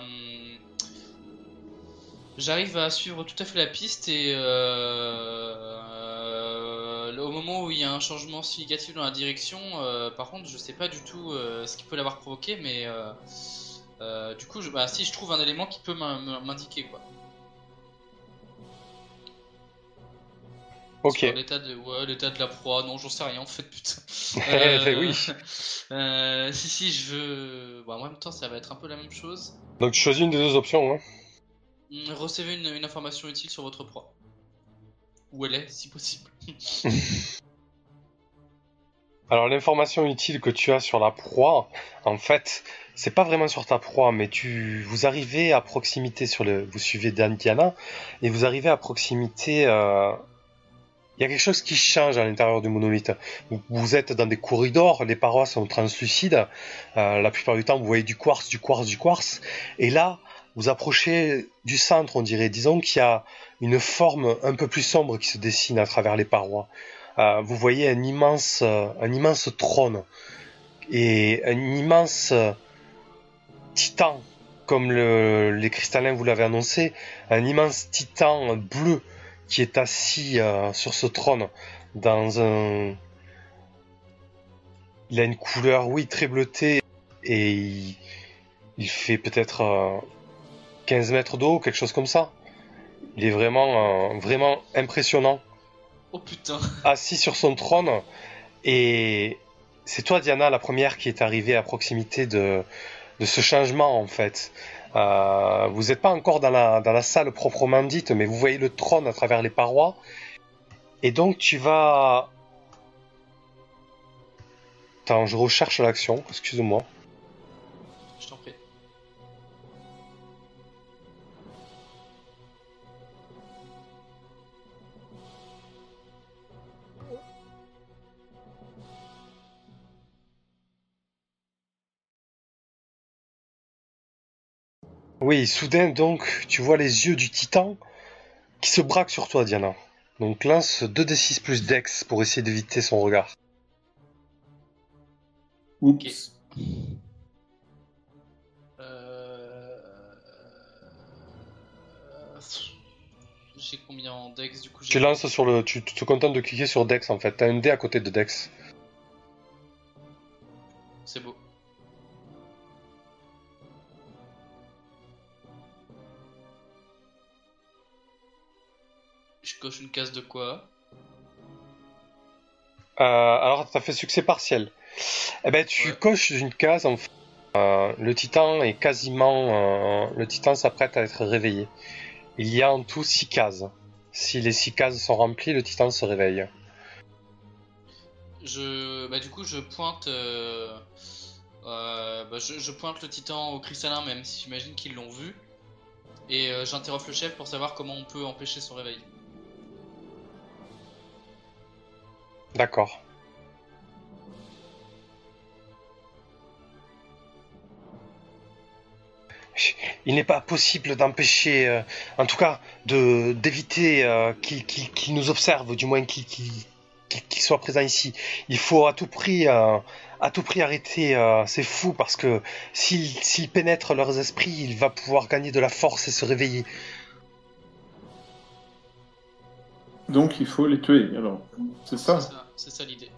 J'arrive à suivre tout à fait la piste et euh, euh, au moment où il y a un changement significatif dans la direction, euh, par contre, je sais pas du tout euh, ce qui peut l'avoir provoqué, mais euh, euh, du coup, je, bah, si je trouve un élément qui peut m'in- m'indiquer quoi. Ok. L'état de, ouais, l'état de la proie, non, j'en sais rien en fait, putain. [laughs] Eh oui. [laughs] euh, si, si, je veux. Bon, en même temps, ça va être un peu la même chose. Donc tu choisis une des deux options. Hein. Mm, Recevez une, information utile sur votre proie. Où elle est, si possible. [laughs] Alors l'information utile que tu as sur la proie, en fait, c'est pas vraiment sur ta proie, mais tu vous arrivez à proximité sur le, vous suivez Dan Diana et vous arrivez à proximité. euh, Il y a quelque chose qui change à l'intérieur du monolithe. Vous, vous êtes dans des corridors, les parois sont translucides. euh, la plupart du temps, vous voyez du quartz, du quartz, du quartz. Et là, vous approchez du centre, on dirait. Disons qu'il y a une forme un peu plus sombre qui se dessine à travers les parois. Euh, vous voyez un immense, euh, un immense trône et un immense euh, titan, comme le- les cristallins vous l'avez annoncé, un immense titan bleu qui est assis sur ce trône dans un. Il a une couleur, oui, très bleutée et il, il fait peut-être 15 mètres d'eau, quelque chose comme ça. Il est vraiment, euh, vraiment impressionnant Oh putain. [laughs] assis sur son trône et c'est toi Diana la première qui est arrivée à proximité de, de ce changement en fait. Euh, vous n'êtes pas encore dans la, dans la salle proprement dite mais vous voyez le trône à travers les parois et donc tu vas... Attends, je recherche l'action, excuse-moi. Oui, soudain donc, tu vois les yeux du titan qui se braquent sur toi, Diana. Donc lance 2d6 plus dex pour essayer d'éviter son regard. Oups. Euh... J'ai combien en dex du coup j'ai- Tu lances sur le. Tu tu te contentes de cliquer sur dex en fait. T'as un dé à côté de dex. C'est beau. Une case de quoi? Euh, alors, t'as fait succès partiel. Eh ben, tu Ouais. coches une case en fait. Euh, le titan est quasiment. euh, le titan s'apprête à être réveillé. Il y a en tout 6 cases. Si les 6 cases sont remplies, le titan se réveille. Je, bah du coup, je pointe, euh, bah, je, je pointe le titan au cristallin, même si j'imagine qu'ils l'ont vu, et j'interroge le chef pour savoir comment on peut empêcher son réveil. D'accord. Il n'est pas possible d'empêcher, euh, en tout cas, de d'éviter euh, qu'il nous observe, du moins qu'il qu'il soit présent ici. Il faut à tout prix, euh, à tout prix arrêter euh, ces fous parce que s'il pénètre leurs esprits, il va pouvoir gagner de la force et se réveiller. Donc il faut les tuer, alors. C'est ça C'est ça, l'idée.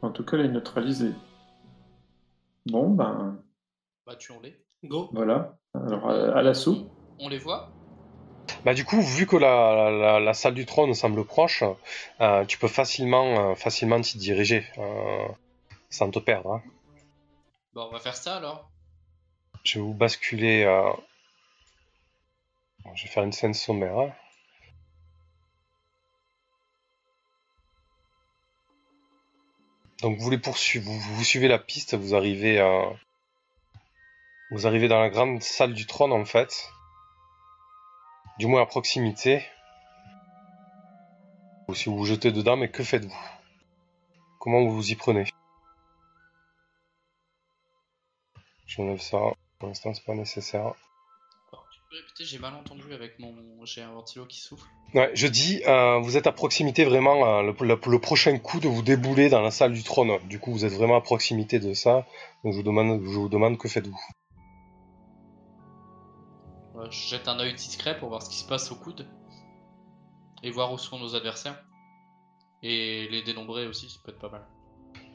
En tout cas, les neutraliser. Bon, ben, Bah tuons-les. Go. voilà. Alors, à, à l'assaut. On les voit Bah du coup, vu que la, la, la salle du trône semble proche, euh, tu peux facilement, euh, facilement t'y diriger euh, sans te perdre. hein. Bah on va faire ça alors. Je vais vous basculer. euh, bon, je vais faire une scène sommaire. hein. Donc vous les poursuivez, vous, suivez la piste, vous arrivez, euh, vous arrivez dans la grande salle du trône en fait, du moins à proximité. Ou si vous vous jetez dedans, mais que faites-vous? Comment vous vous y prenez? J'enlève ça. Pour l'instant, c'est pas nécessaire. Répéter, j'ai mal entendu avec mon, j'ai un ventilo qui souffle. Ouais, je dis, euh, vous êtes à proximité vraiment, euh, le, le- le prochain coup de vous débouler dans la salle du trône. Du coup, vous êtes vraiment à proximité de ça. Donc, je vous demande, je vous demande que faites-vous Ouais, je jette un œil discret pour voir ce qui se passe au coude et voir où sont nos adversaires et les dénombrer aussi, ça peut être pas mal.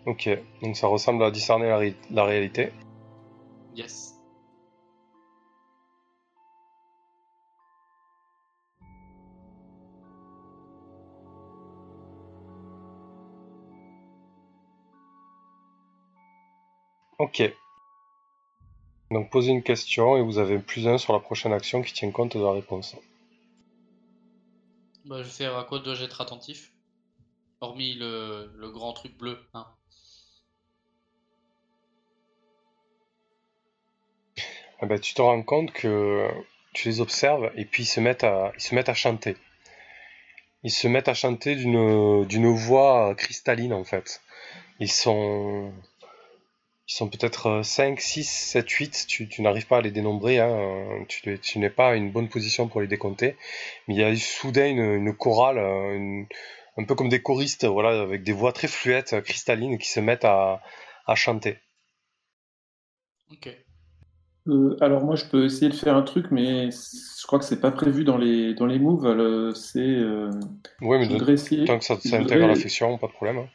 Ok, donc ça ressemble à discerner la, ré- la réalité. Yes. Ok. Donc, posez une question et vous avez plus un sur la prochaine action qui tient compte de la réponse. Bah, je vais faire à quoi dois-je être attentif? Hormis le, le grand truc bleu, hein. Ben, tu te rends compte que tu les observes et puis ils se mettent à, ils se mettent à chanter. Ils se mettent à chanter d'une d'une voix cristalline en fait. Ils sont ils sont peut-être 5, 6, 7, 8, tu, tu n'arrives pas à les dénombrer, hein, tu, tu n'es pas à une bonne position pour les décompter, mais il y a soudain une, une chorale, euh, une- un peu comme des choristes, voilà, avec des voix très fluettes, euh, cristallines, qui se mettent à, à chanter. Ok. Euh, alors moi, je peux essayer de faire un truc, mais je crois que c'est pas prévu dans les, dans les moves. C'est, euh, Oui, mais de- essayer, tant que ça, je ça intègre voudrais- la fiction, pas de problème. hein.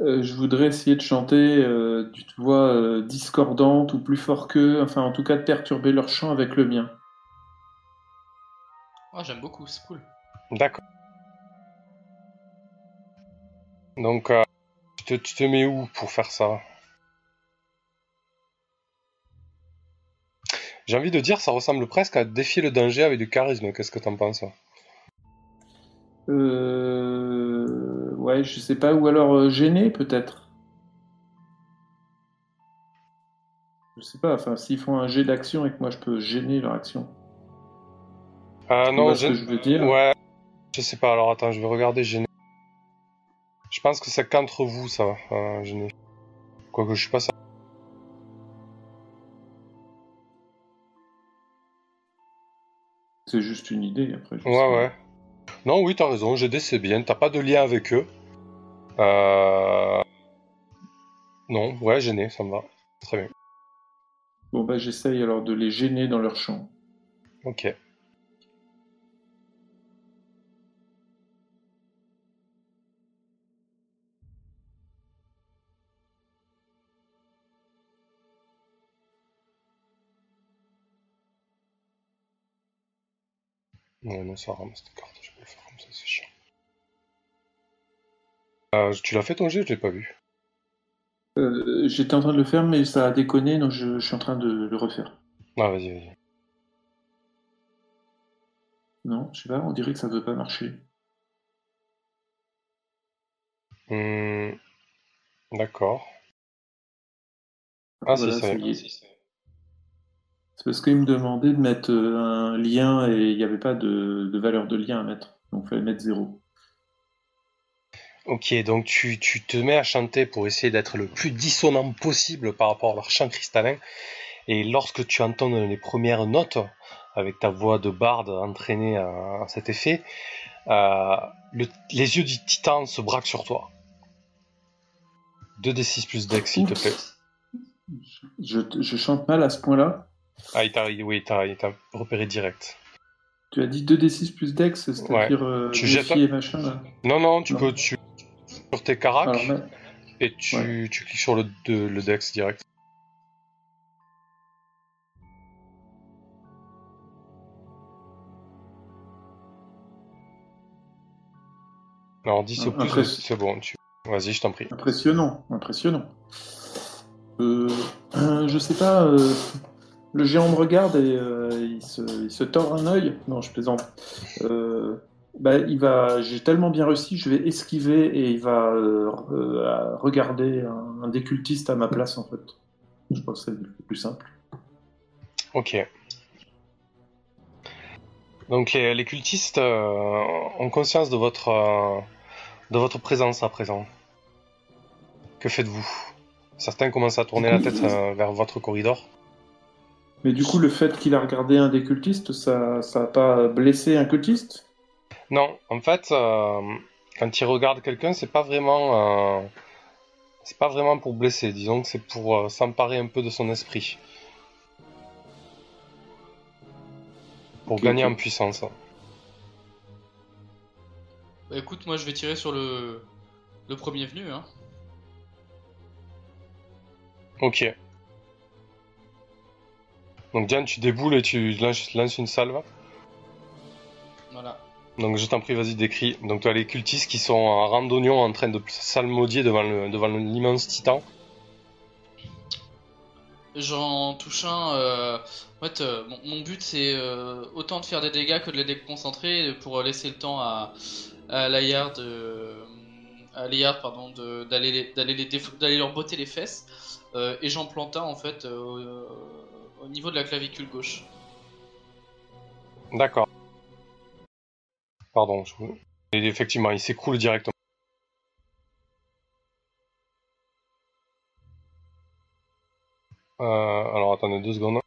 Euh, je voudrais essayer de chanter euh, du tu vois, euh, discordante ou plus fort qu'eux, enfin en tout cas de perturber leur chant avec le mien. Oh, j'aime beaucoup, c'est cool. D'accord. Donc, euh, tu, te, tu te mets où pour faire ça? J'ai envie de dire, ça ressemble presque à défier le danger avec du charisme. Qu'est-ce que t'en penses? Euh, ouais, je sais pas, ou alors euh, gêner peut-être. Je sais pas, enfin s'ils font un jet d'action et que moi je peux gêner leur action. Ah non, vois ce que je veux dire? Ouais, je sais pas. Alors attends, je vais regarder gêner. Je pense que c'est qu'entre vous, ça, euh, gêner. Quoique je suis pas certain. C'est juste une idée après. je sais Ouais, pas. ouais. Non, oui, t'as raison, GD c'est bien. T'as pas de lien avec eux. Euh... Non, ouais, gêné, ça me va. Très bien. Bon, bah, j'essaye alors de les gêner dans leur champ. Ok. Non, non, ça ramasse tes cartes, je peux le faire comme ça, c'est chiant. Euh, tu l'as fait ton jet, je l'ai pas vu. Euh, J'étais en train de le faire, mais ça a déconné, donc je, je suis en train de le refaire. Ah, vas-y, vas-y. Non, je sais pas, on dirait que ça veut pas marcher. Hmm, D'accord. Ah, Voilà, si, ça ça y y est. est. C'est parce qu'il me demandait de mettre euh, un lien et il n'y avait pas de, de valeur de lien à mettre. Donc il fallait mettre zéro. Ok, donc tu, tu te mets à chanter pour essayer d'être le plus dissonant possible par rapport à leur chant cristallin. Et lorsque tu entends les premières notes, avec ta voix de barde entraînée à, à cet effet, euh, le- les yeux du titan se braquent sur toi. 2d6 plus dex, s'il te plaît. Je, je chante mal à ce point-là. Ah, il t'a oui, il t'a il t'a repéré direct. Tu as dit 2d6 plus dex, c'est-à-dire euh, Tu jettes- et machin là. Non, non, tu Non. peux tu sur tes caracs Alors, ma- et tu, tu cliques sur le, de- le dex direct. Alors 10 au Ah, plus, c'est bon. Tu... Vas-y, je t'en prie. Impressionnant, impressionnant. Euh, euh, [clears throat] je sais pas, euh, le géant me regarde et euh, il, se, il se tord un œil. Non, je plaisante. Bah, il va, j'ai tellement bien réussi, je vais esquiver et il va euh, euh, regarder un, un des cultistes à ma place en fait. Je pense que c'est le plus simple. Ok. Donc les, les cultistes euh, ont conscience de votre euh, de votre présence à présent. Que faites-vous? Certains commencent à tourner la tête vers votre corridor. Mais du coup, le fait qu'il a regardé un des cultistes, ça, ça a pas blessé un cultiste? Non, en fait, euh, quand il regarde quelqu'un, c'est pas vraiment, euh, c'est pas vraiment pour blesser. Disons que c'est pour euh, s'emparer un peu de son esprit, pour gagner en puissance. Bah, écoute, moi je vais tirer sur le, le premier venu. Hein. Ok. Donc Diane, tu déboules et tu lances, lances une salve. Donc je t'en prie, vas-y, décris. Donc tu as les cultistes qui sont en randonnion en train de salmodier devant le devant l'immense titan. J'en touche un. euh, En fait, euh, mon, mon but c'est euh, autant de faire des dégâts que de les déconcentrer pour laisser le temps à, à Layard, euh, à Layard, pardon, de- d'aller d'aller les déf- d'aller leur botter les fesses. Et j'en plante un en fait au niveau de la clavicule gauche. D'accord. Pardon. Et effectivement, il s'écoule directement. Euh, alors attendez deux secondes.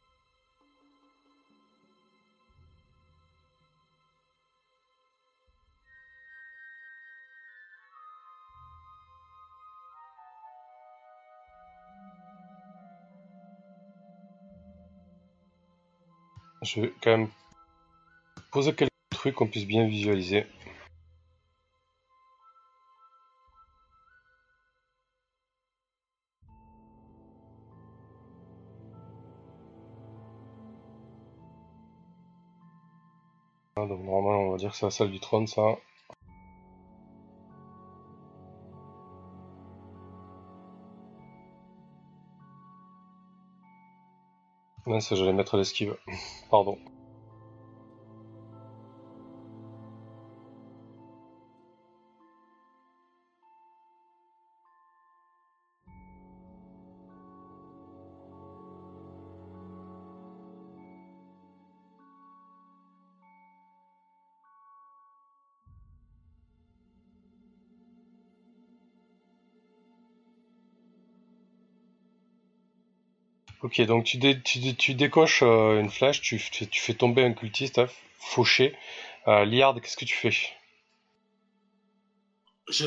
Je vais quand même poser quelques trucs qu'on puisse bien visualiser. Ah, donc normalement on va dire que c'est la salle du trône ça. Mince, j'allais mettre l'esquive. [laughs] Pardon. Ok, donc tu, dé- tu, dé- tu décoches euh, une flèche, tu, tu, tu fais tomber un cultiste, F. fauché. Euh, Liard, qu'est-ce que tu fais? Je,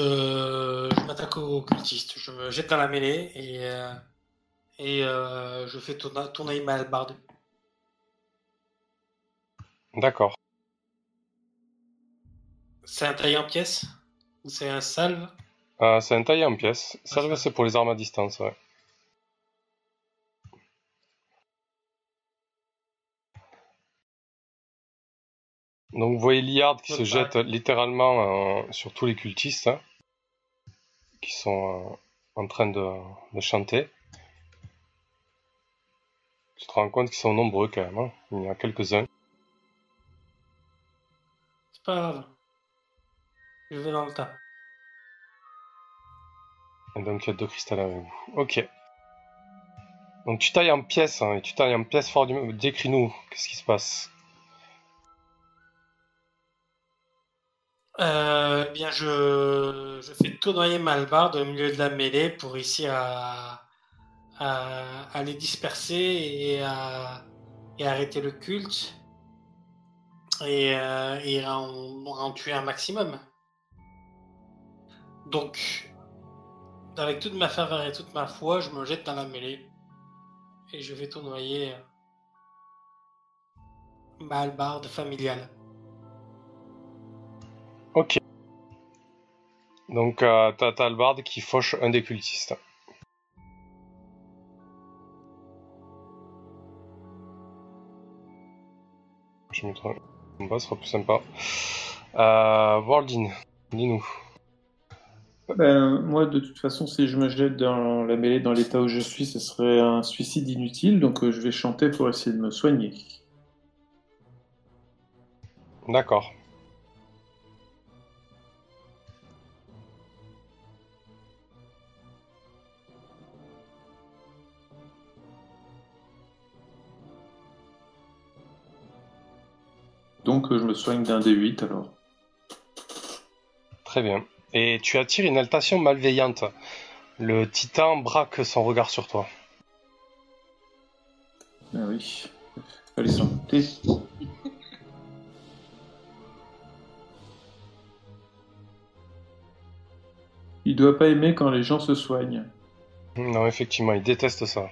je m'attaque aux cultistes. Je me jette dans la mêlée et, euh, et je fais tourner, tourner ma hallebarde. D'accord. C'est un taillé en pièces? Ou c'est un salve? C'est un taillé en pièces. Ça. c'est pour les armes à distance, ouais. Donc vous voyez Liard qui se jette littéralement euh, sur tous les cultistes hein, qui sont euh, en train de, de chanter. Tu te rends compte qu'ils sont nombreux quand même, hein. il y en a quelques-uns. C'est pas grave. Je vais dans le tas. Et donc il y a deux cristals avec vous. Ok. Donc tu tailles en pièces, hein, et tu tailles en pièces fort du... Décris-nous, qu'est-ce qui se passe Euh, eh bien, je, je fais tournoyer ma hallebarde au milieu de la mêlée pour réussir à, à, les disperser et et arrêter le culte. Et, euh, et à en, tuer un maximum. Donc, avec toute ma ferveur et toute ma foi, je me jette dans la mêlée. Et je vais tournoyer euh, ma Donc euh, t'as ta hallebarde qui fauche un des cultistes. Je mettrai en bas, ce sera plus sympa. Euh, dis-nous. Ben, moi, de toute façon, si je me jette dans la mêlée dans l'état où je suis, ce serait un suicide inutile, donc euh, je vais chanter pour essayer de me soigner. D'accord. Donc euh, je me soigne d'un D8 alors. Très bien. Et tu attires une altation malveillante. Le titan braque son regard sur toi. Ah oui, s'en douter. Il doit pas aimer quand les gens se soignent. Non, effectivement, il déteste ça.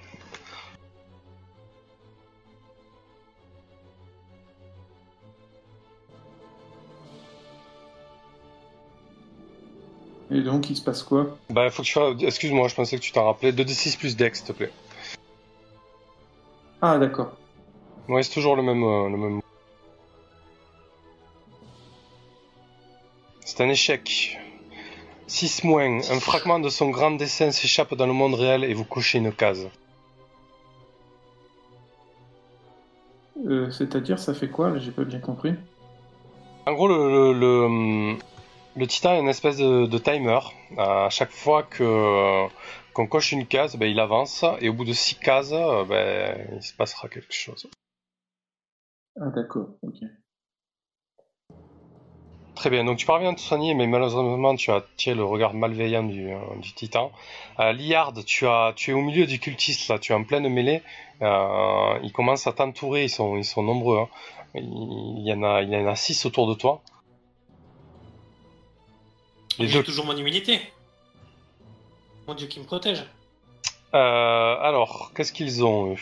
Et donc, il se passe quoi? Bah, faut que tu fasses... Excuse-moi, je pensais que tu t'en rappelais. 2d6 plus dex, s'il te plaît. Ah, d'accord. Ouais, c'est toujours le même, euh, le même. C'est un échec. 6 moins. Un fragment de son grand dessin s'échappe dans le monde réel et vous cochez une case. Euh, C'est-à-dire, ça fait quoi? J'ai pas bien compris. En gros, le, le, le, hum, le titan a une espèce de, de timer. À chaque fois que qu'on coche une case, ben, il avance et au bout de 6 cases, euh, ben, il se passera quelque chose. Ah, d'accord, ok. Très bien, donc tu parviens à te soigner, mais malheureusement tu as attiré le regard malveillant du, euh, du titan. Euh, Liard, tu, as, tu es au milieu du cultiste, là, tu es en pleine mêlée. Euh, ils commencent à t'entourer, ils sont, ils sont nombreux. hein. Il, y en a, il y en a six autour de toi. Les J'ai toujours mon immunité. Mon dieu qui me protège. Euh, alors, qu'est-ce qu'ils ont eux?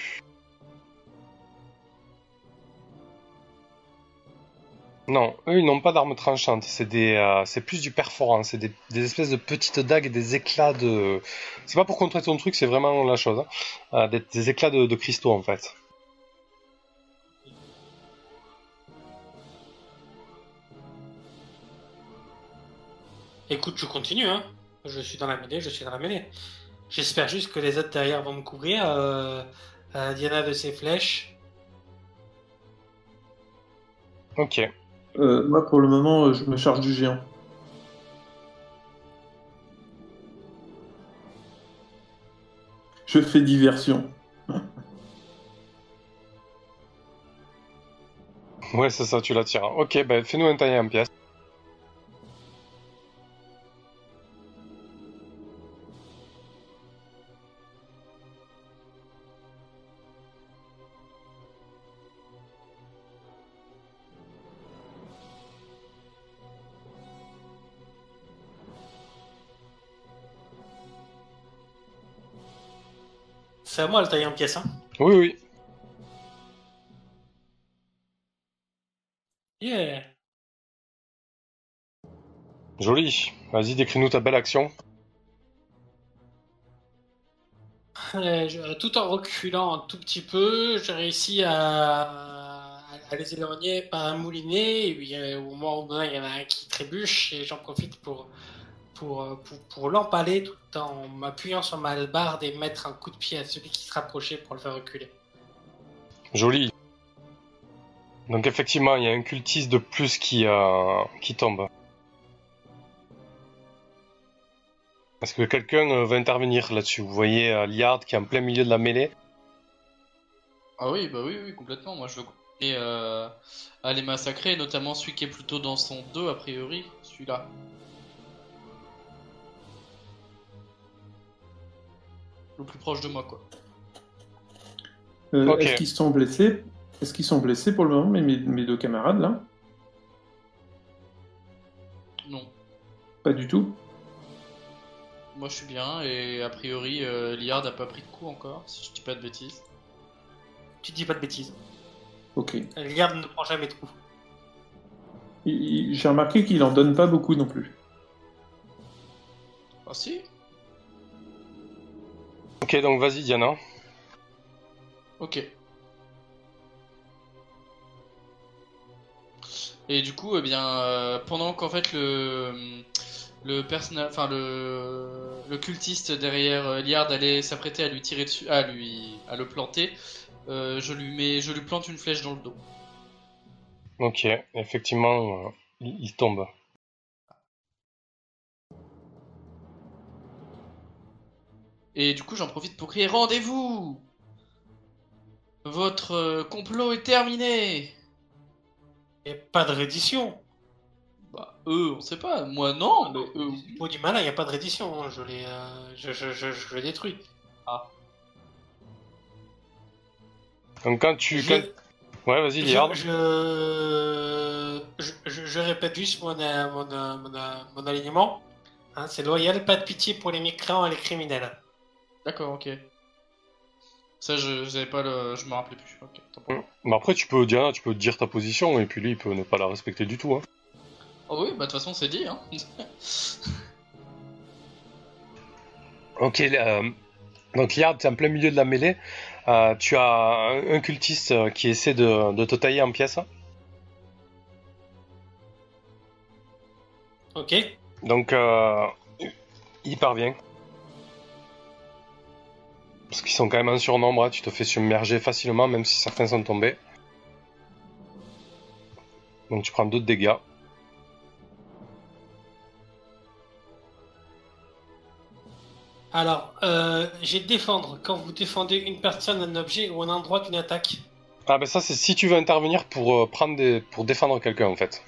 Non, eux ils n'ont pas d'armes tranchantes, c'est des, euh, c'est plus du perforant, c'est des, des espèces de petites dagues et des éclats de. C'est pas pour contrer ton truc, c'est vraiment la chose. hein. Euh, des, des éclats de, de cristaux en fait. Écoute, je continue, hein. Je suis dans la mêlée, je suis dans la mêlée. J'espère juste que les autres derrière vont me couvrir. Euh, euh, Diana de ses flèches. Ok. Euh, moi, pour le moment, je me charge du géant. Je fais diversion. Ouais, c'est ça, tu l'attires. Ok, ben fais-nous un taillé en pièces. C'est à moi le tailler en pièces. Hein. Oui, oui. Yeah. Joli. Vas-y, décris-nous ta belle action. Euh, je- tout en reculant un tout petit peu, j'ai réussi à, à les éloigner par un moulinet. Et puis, euh, au moment où il y en a un qui trébuche et j'en profite pour, pour, euh, pour, pour l'empaler tout en m'appuyant sur ma hallebarde et mettre un coup de pied à celui qui se rapprochait pour le faire reculer. Joli. Donc effectivement, il y a un cultiste de plus qui, euh, qui tombe. Est-ce que quelqu'un euh, va intervenir là-dessus Vous voyez euh, Liard qui est en plein milieu de la mêlée. Ah oui, bah oui, oui, complètement. Moi, je veux continuer euh, à les massacrer, notamment celui qui est plutôt dans son 2, a priori, celui-là. Le plus proche de moi, quoi. Euh. Est-ce qu'ils sont blessés? Est-ce qu'ils sont blessés pour le moment, mes, mes- deux camarades là? Non. Pas du tout? Moi, je suis bien, et a priori, euh, Liard a pas pris de coup encore, si je dis pas de bêtises. Tu dis pas de bêtises. Ok. Liard ne prend jamais de il- J'ai remarqué qu'il en donne pas beaucoup non plus. Ah si? Ok, donc vas-y Diana. Ok. Et du coup, eh bien, euh, pendant qu'en fait le le enfin le le cultiste derrière euh, Liard allait s'apprêter à lui tirer dessus, à lui à le planter, euh, je lui mets, je lui plante une flèche dans le dos. Ok, effectivement, euh, il, il tombe. Et du coup, j'en profite pour crier rendez-vous. Votre euh, complot est terminé. Et pas de reddition. Bah eux, on sait pas. Moi non, mais eux. Pour du malin, il n'y a pas de reddition. hein. Je l'ai, euh, je, je, je, je l'ai détruit. Donc quand tu... Je- quand- Ouais, vas-y Liard. Je, je, je, je- je répète juste mon, euh, mon, euh, mon, mon alignement. Hein, c'est loyal, pas de pitié pour les mécréants et les criminels. D'accord, ok. Ça, je j'avais pas le, je me rappelais plus. Ok, tant pis. Mm. Mais après, tu peux, Diana, tu peux dire ta position, et puis lui, il peut ne pas la respecter du tout. Hein. Oh oui, bah de toute façon, c'est dit. Hein. [laughs] Ok, euh, donc Liard, tu es en plein milieu de la mêlée. Euh, tu as un, un cultiste euh, qui essaie de, de te tailler en pièces. Ok. Donc, euh, il parvient. Parce qu'ils sont quand même en surnombre, hein, tu te fais submerger facilement, même si certains sont tombés. Donc tu prends deux de dégâts. Alors, euh, j'ai défendre. Quand vous défendez une personne, un objet ou un endroit d'une attaque. Ah ben ça c'est si tu veux intervenir pour euh, prendre des... pour défendre quelqu'un en fait.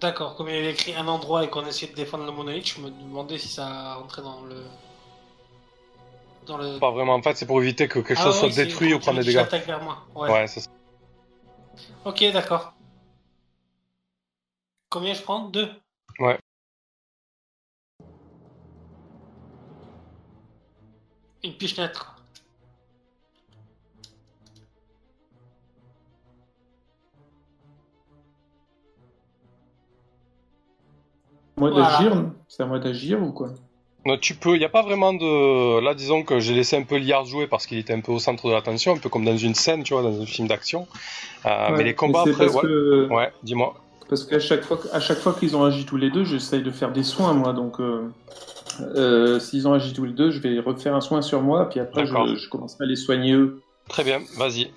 D'accord, comme il y avait écrit un endroit et qu'on essayait de défendre le monolithe, je me demandais si ça rentrait dans le. Dans le. Pas vraiment en fait, c'est pour éviter que quelque Ah chose soit détruit ou prendre des dégâts. vers moi. Ouais. Ouais, c'est ça. Ok, d'accord. Combien je prends? Deux Ouais. Une pichenette. Moi Voilà. d'agir C'est à moi d'agir ou quoi? Non, tu peux, il n'y a pas vraiment de... Là disons que j'ai laissé un peu Liard jouer parce qu'il était un peu au centre de l'attention, un peu comme dans une scène, tu vois, dans un film d'action. Euh, mais les combats après... parce Ouais, que, ouais dis-moi. parce qu'à chaque fois, à chaque fois qu'ils ont agi tous les deux, j'essaye de faire des soins moi. Donc, euh, euh, s'ils ont agi tous les deux, je vais refaire un soin sur moi, puis après je, je commencerai à les soigner eux. Très bien, vas-y.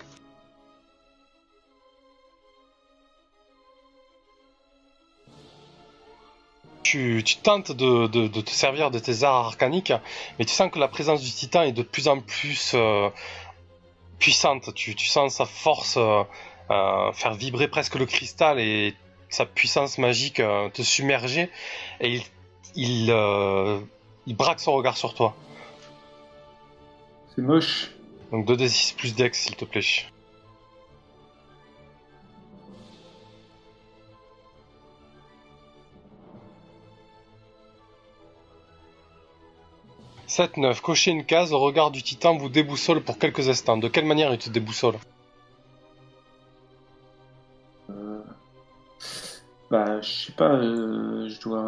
Tu, tu tentes de, de- de te servir de tes arts arcaniques, mais tu sens que la présence du titan est de plus en plus euh, puissante. Tu, tu sens sa force euh, euh, faire vibrer presque le cristal et sa puissance magique te submerger, et il, il, il braque son regard sur toi. C'est moche. Donc 2d6 plus dex, s'il te plaît. 7-9. Cocher une case au regard du titan vous déboussole pour quelques instants. De quelle manière il te déboussole? Euh, Bah, je sais pas, euh, je dois.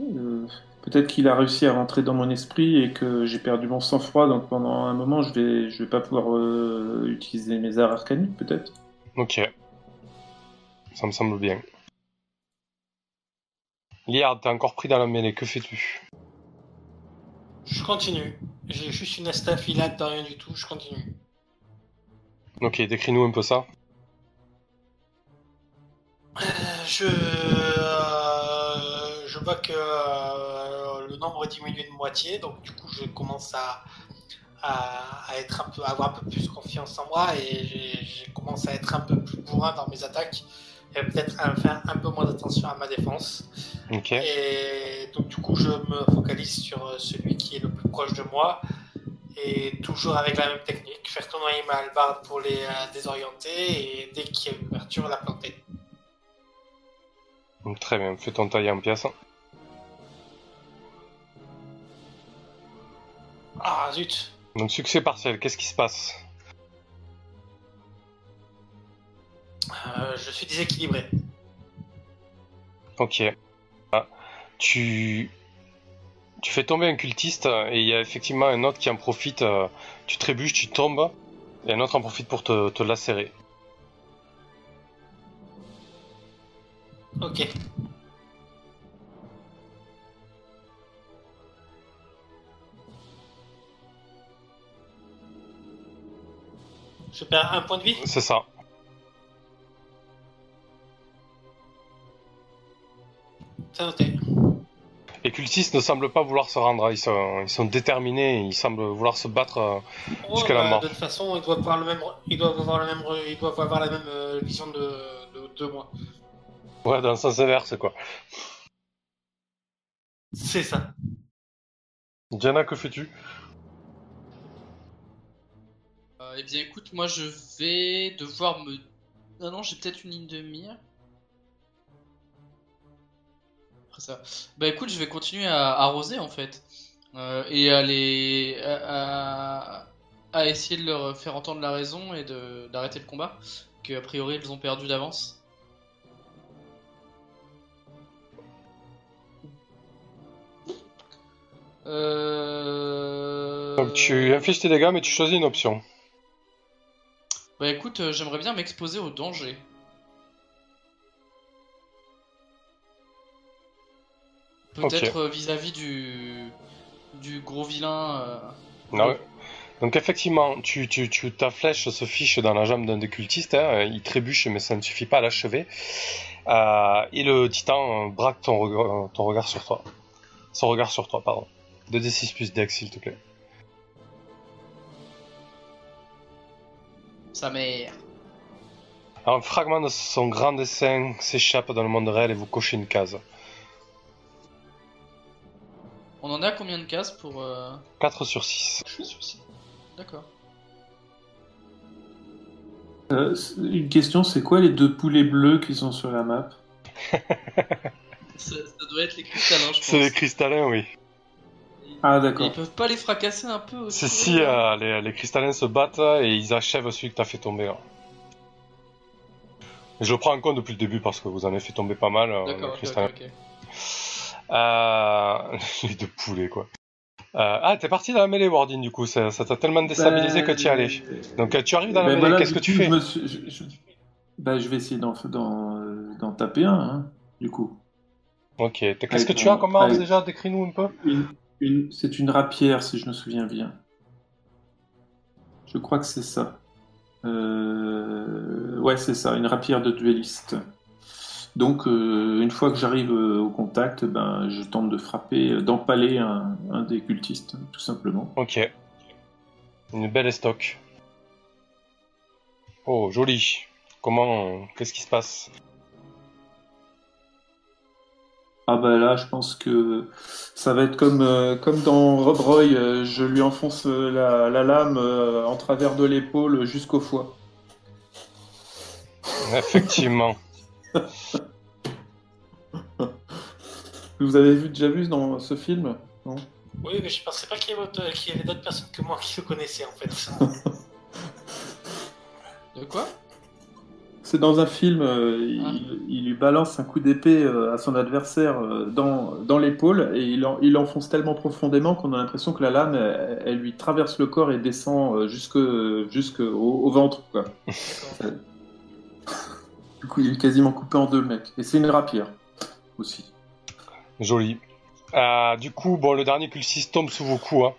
euh, Peut-être qu'il a réussi à rentrer dans mon esprit et que j'ai perdu mon sang-froid, donc pendant un moment, je vais, je vais pas pouvoir euh, utiliser mes arts arcaniques, peut-être. Ok. Ça me semble bien. Liard, t'es encore pris dans la mêlée, que fais-tu? Je continue. J'ai juste une astafilade de rien du tout, je continue. Ok, décris-nous un peu ça. Euh, Je, euh, je vois que euh, le nombre diminue de moitié, donc du coup je commence à, à, à être un peu, à avoir un peu plus confiance en moi et je commence à être un peu plus bourrin dans mes attaques et peut-être faire un peu moins attention à ma défense. Ok. Et donc du coup je me focalise sur euh, celui qui est le plus proche de moi et toujours avec la même technique, faire tournoyer ma hallebarde pour les euh, désorienter et dès qu'il y a une ouverture la planter. Très bien, fais ton taille en pièces. Ah zut Donc succès partiel, qu'est-ce qui se passe? Euh, je suis déséquilibré. Ok. Ah, tu... tu fais tomber un cultiste et il y a effectivement un autre qui en profite. euh, Tu trébuches, tu tombes et un autre en profite pour te, te lacérer. Ok. Je perds un point de vie? C'est ça. C'est noté. Les cultistes ne semblent pas vouloir se rendre. Ils sont, ils sont déterminés. Ils semblent vouloir se battre. euh, Ouais, Jusqu'à la bah, mort. De toute façon, ils doivent avoir, le même, ils doivent avoir, le même, ils doivent avoir la même euh, vision de, de, de moi. Ouais, dans le sens inverse, quoi. C'est ça. Diana, que fais-tu? Euh, eh bien, écoute, moi je vais devoir me. Ah non, j'ai peut-être une ligne de mire. Après ça. Bah écoute, je vais continuer à arroser en fait. Euh, et à les. À, à- à essayer de leur faire entendre la raison et de d'arrêter le combat. Que a priori ils ont perdu d'avance. Euh... Donc tu infliges tes dégâts, mais tu choisis une option. Bah écoute, euh, j'aimerais bien m'exposer au danger. Peut-être euh, vis-à-vis du du gros vilain. euh, Non. Donc effectivement, tu, tu, tu, ta flèche se fiche dans la jambe d'un des cultistes, hein, il trébuche mais ça ne suffit pas à l'achever. Euh, et le titan braque ton regard, ton regard sur toi. Son regard sur toi, pardon. 2d6 plus dex s'il te plaît. Sa mère. Un fragment de son grand dessin s'échappe dans le monde réel et vous cochez une case. On en a combien de cases pour. euh, 4 sur 6. Je suis sur six. D'accord. Euh, une question, c'est quoi les deux poulets bleus qui sont sur la map Ça, ça doit être les cristallins, je pense. C'est les cristallins, oui. Ah Et d'accord. ils peuvent pas les fracasser un peu aussi C'est si euh, les, les cristallins se battent et ils achèvent celui que t'as fait tomber. Je le prends en compte depuis le début parce que vous en avez fait tomber pas mal. euh, les D'accord, ok, cristallins. ok, ok. Euh... [laughs] les deux poulets, quoi. Euh, Ah, t'es parti dans la mêlée, Wardin, du coup. Ça t'a tellement déstabilisé que tu y allais. Donc, euh, tu arrives dans la Ben mêlée, voilà, qu'est-ce que tu fais je, me suis- je- je- ben, je vais essayer d'en taper un, hein, du coup. Ok. T'es- Qu'est-ce que tu as comme arme déjà? Décris-nous un peu. Une, une- c'est une rapière, si je me souviens bien. Je crois que c'est ça. Euh, ouais, c'est ça, une rapière de dueliste. Donc, euh, une fois que j'arrive euh, au contact, ben, je tente de frapper, euh, d'empaler un, un des cultistes, tout simplement. Ok. Une belle estoc. Oh, joli. Comment... Qu'est-ce qui se passe? Ah bah là, je pense que ça va être comme, euh, comme dans Rob Roy, je lui enfonce la, la lame en travers de l'épaule jusqu'au foie. Effectivement. [laughs] Vous avez vu, déjà vu dans ce film non? Oui, mais je pensais pas qu'il y avait, autre- qu'il y avait d'autres personnes que moi qui le connaissaient en fait. [laughs] De quoi? C'est dans un film, euh, il, Ah. il lui balance un coup d'épée euh, à son adversaire euh, dans, dans l'épaule et il, en- il enfonce tellement profondément qu'on a l'impression que la lame, elle, elle lui traverse le corps et descend euh, jusque, jusque au, au ventre. Quoi. D'accord. Du coup, il est quasiment coupé en deux, le mec. Et c'est une rapière aussi. Joli. Euh, du coup, bon, le dernier cultiste tombe sous vos coups. hein.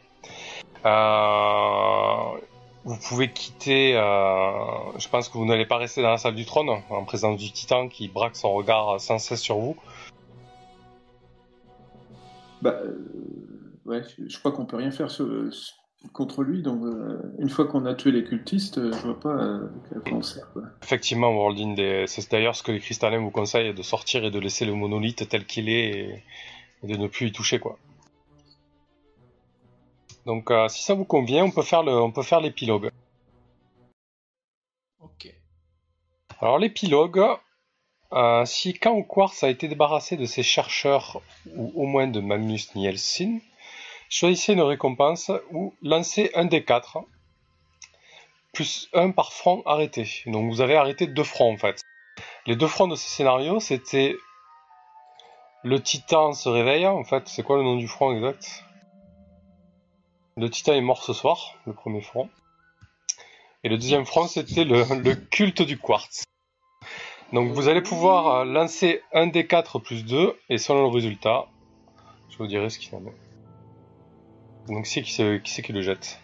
Euh, vous pouvez quitter. euh, je pense que vous n'allez pas rester dans la salle du trône en présence du titan qui braque son regard sans cesse sur vous. Bah, ouais, je, je crois qu'on peut rien faire sur- sur- contre lui. Donc, euh, une fois qu'on a tué les cultistes, euh, je vois pas euh, à quoi on sert. Quoi. Effectivement, Worldin, des- c'est d'ailleurs ce que les cristallins vous conseillent de sortir et de laisser le monolithe tel qu'il est et, et de ne plus y toucher quoi. Donc, euh, si ça vous convient, on peut faire le, on peut faire l'épilogue. Ok. Alors l'épilogue, euh, si Quartz a été débarrassé de ses chercheurs, ou au moins de Magnus Nielsen, choisissez une récompense ou lancez un des quatre, plus un par front arrêté. Donc vous avez arrêté deux fronts en fait. Les deux fronts de ce scénario, c'était le titan se réveille, en fait, c'est quoi le nom du front exact? Le titan est mort ce soir, le premier front. Et le deuxième front, c'était le, culte du quartz. Donc vous allez pouvoir euh, lancer un des 4 plus 2, et selon le résultat, je vous dirai ce qu'il en est. Donc qui c'est qui, c'est- qui, c'est qui le jette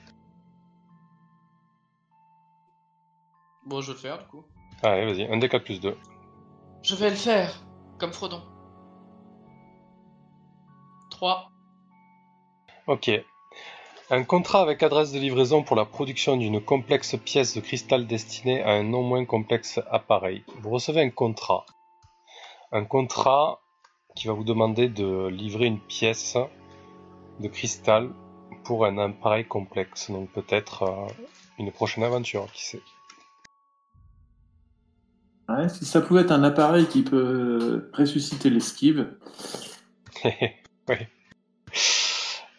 Bon, je vais le faire du coup. Allez, vas-y, un des 4 plus 2. Je vais le faire, comme Frodon. 3. Ok. Un contrat avec adresse de livraison pour la production d'une complexe pièce de cristal destinée à un non moins complexe appareil. Vous recevez un contrat. Un contrat qui va vous demander de livrer une pièce de cristal pour un appareil complexe. Donc peut-être euh, une prochaine aventure, qui sait. Ouais, si ça pouvait être un appareil qui peut ressusciter l'esquive. [laughs] oui.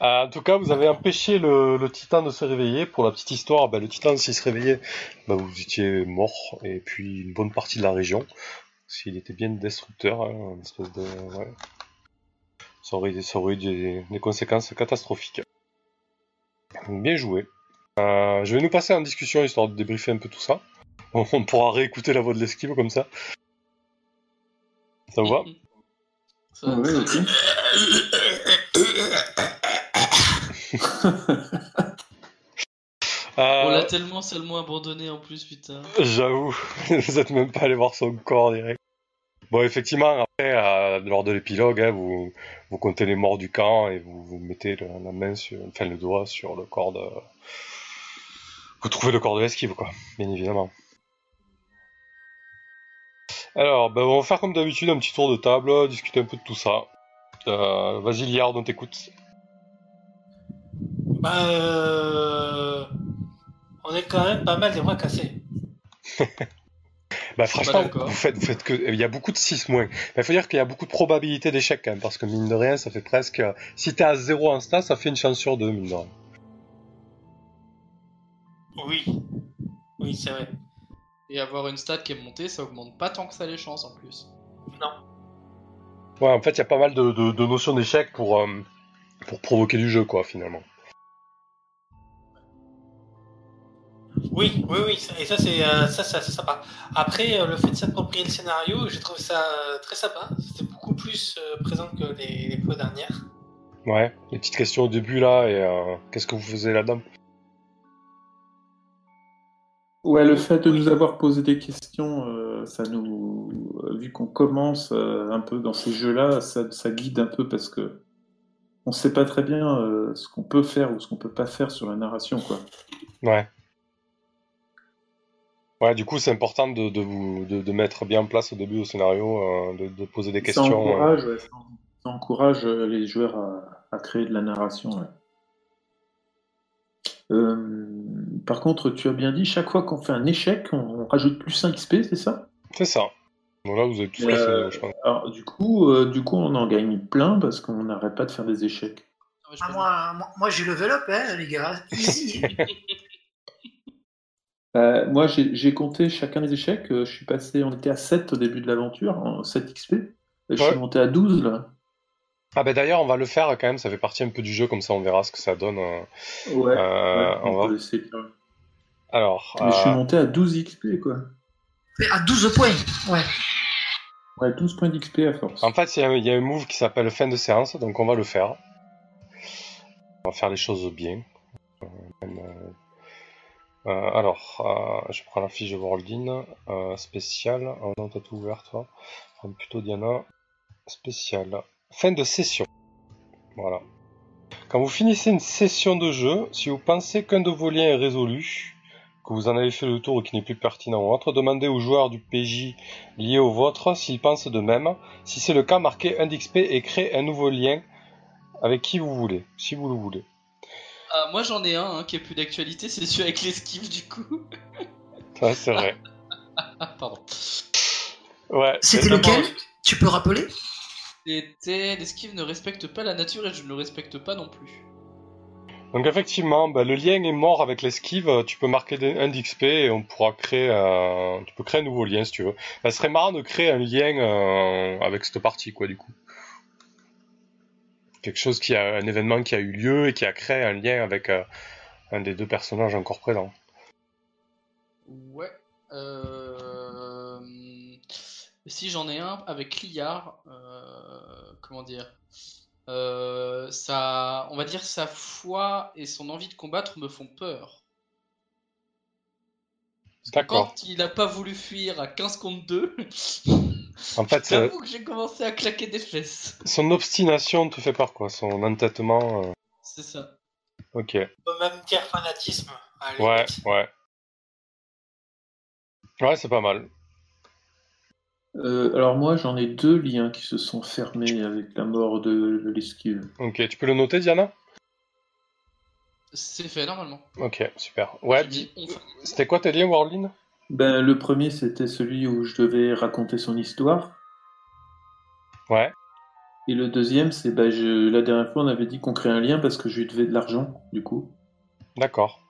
Euh, en tout cas, vous avez empêché le, le titan de se réveiller. Pour la petite histoire, ben, le titan, s'il se réveillait, ben, vous étiez mort, et puis une bonne partie de la région. S'il était bien destructeur, hein, une espèce de. ouais. Ça aurait, ça aurait eu des, des conséquences catastrophiques. Donc, bien joué. Euh, je vais nous passer en discussion histoire de débriefer un peu tout ça. On, [laughs] on pourra réécouter la voix de l'esquive comme ça. Ça vous va Ça, Ouais. [laughs] Euh, On l'a tellement seulement abandonné en plus, putain. J'avoue, [laughs] vous êtes même pas allé voir son corps direct. Bon, effectivement, après, euh, lors de l'épilogue, hein, vous, vous comptez les morts du camp et vous, vous mettez le- la main sur, enfin le doigt sur le corps de. Vous trouvez le corps de l'esquive, quoi, bien évidemment. Alors, ben, on va faire comme d'habitude un petit tour de table, discuter un peu de tout ça. Euh, Vas-y, Liard, on t'écoute. Bah, euh, on est quand même pas mal des bras cassés. [laughs] Bah franchement, vous faites, vous faites que... Il y a beaucoup de 6 moins. Il faut dire qu'il y a beaucoup de probabilité d'échec quand même, parce que mine de rien, ça fait presque... Si t'es à 0 en stat, ça fait une chance sur 2, mine de rien. Oui. Oui, c'est vrai. Et avoir une stat qui est montée, ça augmente pas tant que ça les chances en plus. Non. Ouais, en fait, il y a pas mal de, de- de notions d'échec pour, euh, pour provoquer du jeu, quoi, finalement. Oui, oui, oui. ça- Et ça, c'est euh, ça, ça, c'est sympa. Après, euh, le fait de s'approprier le scénario, j'ai trouvé ça euh, très sympa. C'était beaucoup plus présent que les, les fois dernières. Ouais, les petites questions au début, là, et euh, qu'est-ce que vous faisiez là-dedans? Ouais, le fait de nous avoir posé des questions, euh, ça nous, vu qu'on commence euh, un peu dans ces jeux-là, ça, ça guide un peu parce que on sait pas très bien euh, ce qu'on peut faire ou ce qu'on peut pas faire sur la narration, quoi. Ouais. Ouais, du coup, c'est important de, de vous de, de mettre bien en place au début au scénario, euh, de, de poser des Ça questions. euh. encourage, ouais, ça, ça encourage euh, les joueurs à, à créer de la narration. ouais. Euh, par contre, tu as bien dit, chaque fois qu'on fait un échec, on, on rajoute plus 5 XP, c'est ça? C'est ça. Bon, là, vous avez tout Euh, fait, je pense. Alors, du coup, euh, du coup, on en gagne plein parce qu'on n'arrête pas de faire des échecs. Ah, moi, moi, moi, j'ai level up, hein, les gars. Easy. [laughs] [laughs] Euh, moi, j'ai j'ai compté chacun des échecs. euh, je suis passé, on était à 7 au début de l'aventure, en 7 XP. Et je Ouais. suis monté à 12 là. Ah ben d'ailleurs, on va le faire quand même, ça fait partie un peu du jeu, comme ça on verra ce que ça donne. euh. Ouais. Euh, Ouais, on on va- peut essayer. Alors, Mais je suis euh, monté à 12 XP quoi. Mais à 12 points. Ouais. Ouais, 12 points d'XP à force. en fait, il y, a- il y a un move qui s'appelle fin de séance, donc on va le faire. On va faire les choses bien. Euh, euh, alors, euh, je prends la fiche de Worldin, euh, spécial. Oh non, t'as tout ouvert plutôt Diana. Spécial. Fin de session. Voilà. Quand vous finissez une session de jeu, si vous pensez qu'un de vos liens est résolu, que vous en avez fait le tour et qui n'est plus pertinent ou autre, demandez au joueur du PJ lié au vôtre s'il pense de même. Si c'est le cas, marquez un d'XP et créez un nouveau lien avec qui vous voulez, si vous le voulez. Ah, moi j'en ai un hein, qui est plus d'actualité, c'est celui avec l'esquive du coup. [laughs] Ouais, c'est vrai. [laughs] Ah, pardon. Ouais. C'était c'est- lequel Tu peux rappeler C'était l'esquive ne respecte pas la nature et je ne le respecte pas non plus. Donc effectivement, bah, le lien est mort avec l'esquive. Tu peux marquer des- un d'XP et on pourra créer. un- Tu peux créer un nouveau lien si tu veux. Ça serait marrant de créer un lien euh, avec cette partie, quoi, du coup. Quelque chose qui a un événement qui a eu lieu et qui a créé un lien avec euh, un des deux personnages encore présents. Ouais. Euh... Si j'en ai un avec Liard, euh, comment dire ça, on va dire sa foi et son envie de combattre me font peur. D'accord. Quand il a pas voulu fuir à 15 contre 2, [laughs] En fait, euh, j'avoue que j'ai commencé à claquer des fesses. son obstination te fait peur, quoi. Son entêtement. euh, C'est ça. Ok. On peut même dire fanatisme. à la Ouais, limite. ouais. Ouais, c'est pas mal. Euh, alors moi, j'en ai deux liens qui se sont fermés avec la mort de, l'esquive. Ok, tu peux le noter, Diana? C'est fait normalement. Ok, super. Ouais, J'ai on- c'était quoi tes liens, Warlin Ben, le premier, c'était celui où je devais raconter son histoire. Ouais. Et le deuxième, c'est ben, je, la dernière fois, on avait dit qu'on crée un lien parce que je lui devais de l'argent, du coup. D'accord.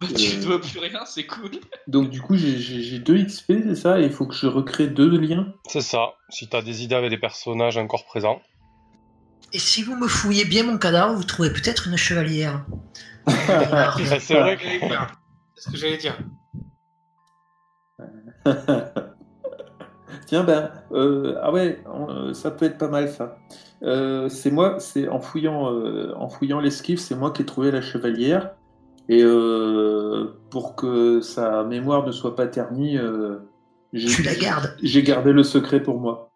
Bah, tu Euh. dois plus rien, c'est cool. Donc du coup, j'ai- j'ai j'ai deux XP, c'est ça, et il faut que je recrée deux liens. C'est ça. Si t'as des idées avec des personnages encore présents. Et si vous me fouillez bien mon cadavre, vous trouvez peut-être une chevalière. [laughs] Ah, c'est vrai que... J'allais dire. C'est ce que j'allais dire. [laughs] Tiens, ben, euh, ah ouais, euh, ça peut être pas mal ça. Euh, c'est moi, c'est en fouillant, euh, en fouillant l'esquive, c'est moi qui ai trouvé la chevalière. Et euh, pour que sa mémoire ne soit pas ternie, euh, j'ai- Tu la gardes. J'ai gardé le secret pour moi.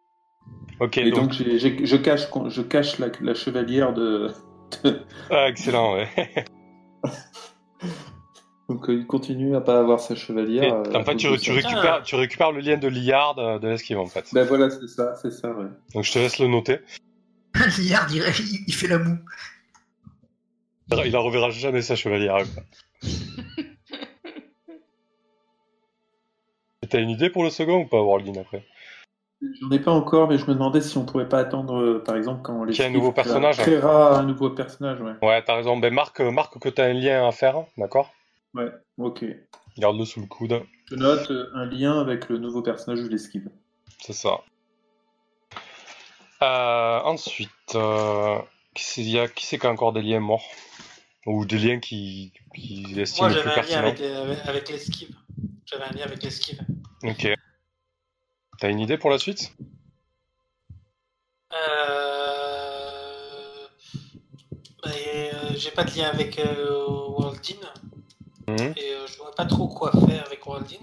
Ok, Et donc... je cache, je cache la, la chevalière de. de- Ah, excellent, ouais. [laughs] Donc, euh, il continue à pas avoir sa chevalière. Et, euh, en fait, tu, récupères, tu récupères le lien de Liard euh, de l'esquive, en fait. Ben voilà, c'est ça, c'est ça, ouais. Donc je te laisse le noter. [laughs] Liard, il, il- fait la moue. Il la reverra jamais, sa chevalière. quoi. [laughs] T'as une idée pour le second ou pas, Warlin, après? J'en ai pas encore, mais je me demandais si on pourrait pas attendre, par exemple, quand les Qu'il y ait un nouveau créera- personnage, hein. créera un nouveau personnage, ouais. Ouais, t'as raison. Ben, marque, marque que t'as un lien à faire, d'accord? Ouais, ok. Garde-le sous le coude. Je note euh, un lien avec le nouveau personnage de l'esquive. C'est ça. Euh, ensuite, euh, qui c'est il y a- qui c'est qui a encore des liens morts? Ou des liens qui, qui estiment Moi, plus j'avais un lien avec, l'esquive. J'avais un lien avec l'esquive. Ok. T'as une idée pour la suite? Euh... bah, et, euh, J'ai pas de lien avec euh, Worldin. Mhm. Et euh, je vois pas trop quoi faire avec Worldin.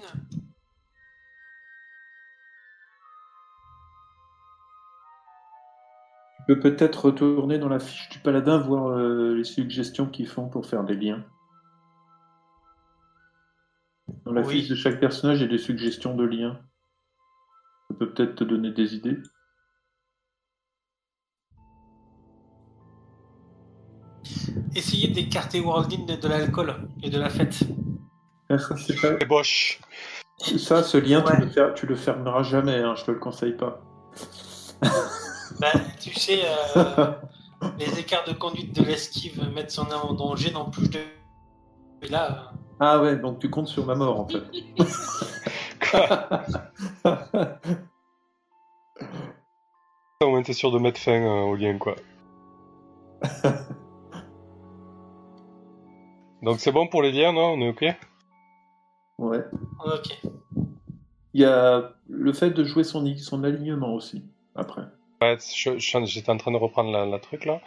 Tu peux peut-être retourner dans la fiche du paladin, voir euh, les suggestions qu'ils font pour faire des liens. Dans la Oui. fiche de chaque personnage, il y a des suggestions de liens. Ça peut peut-être te donner des idées. Essayez d'écarter Worldin de, de l'alcool et de la fête. Ah, [laughs] ça, c'est pas- Bosch. ça, ce lien, Ouais. tu, le fer- tu le fermeras jamais, hein, je te le conseille pas. [laughs] Bah, tu sais, euh, [laughs] les écarts de conduite de l'esquive mettent son âme en danger, non plus de. Et là, euh, Ah ouais, donc tu comptes sur ma mort en fait. Au moins, t'es sûr de mettre fin euh, au lien, quoi. Donc c'est bon pour les liens, non On est ok? Ouais. ok. Il y a le fait de jouer son, son alignement aussi, après. Ouais, j'étais en train de reprendre la, la truc là.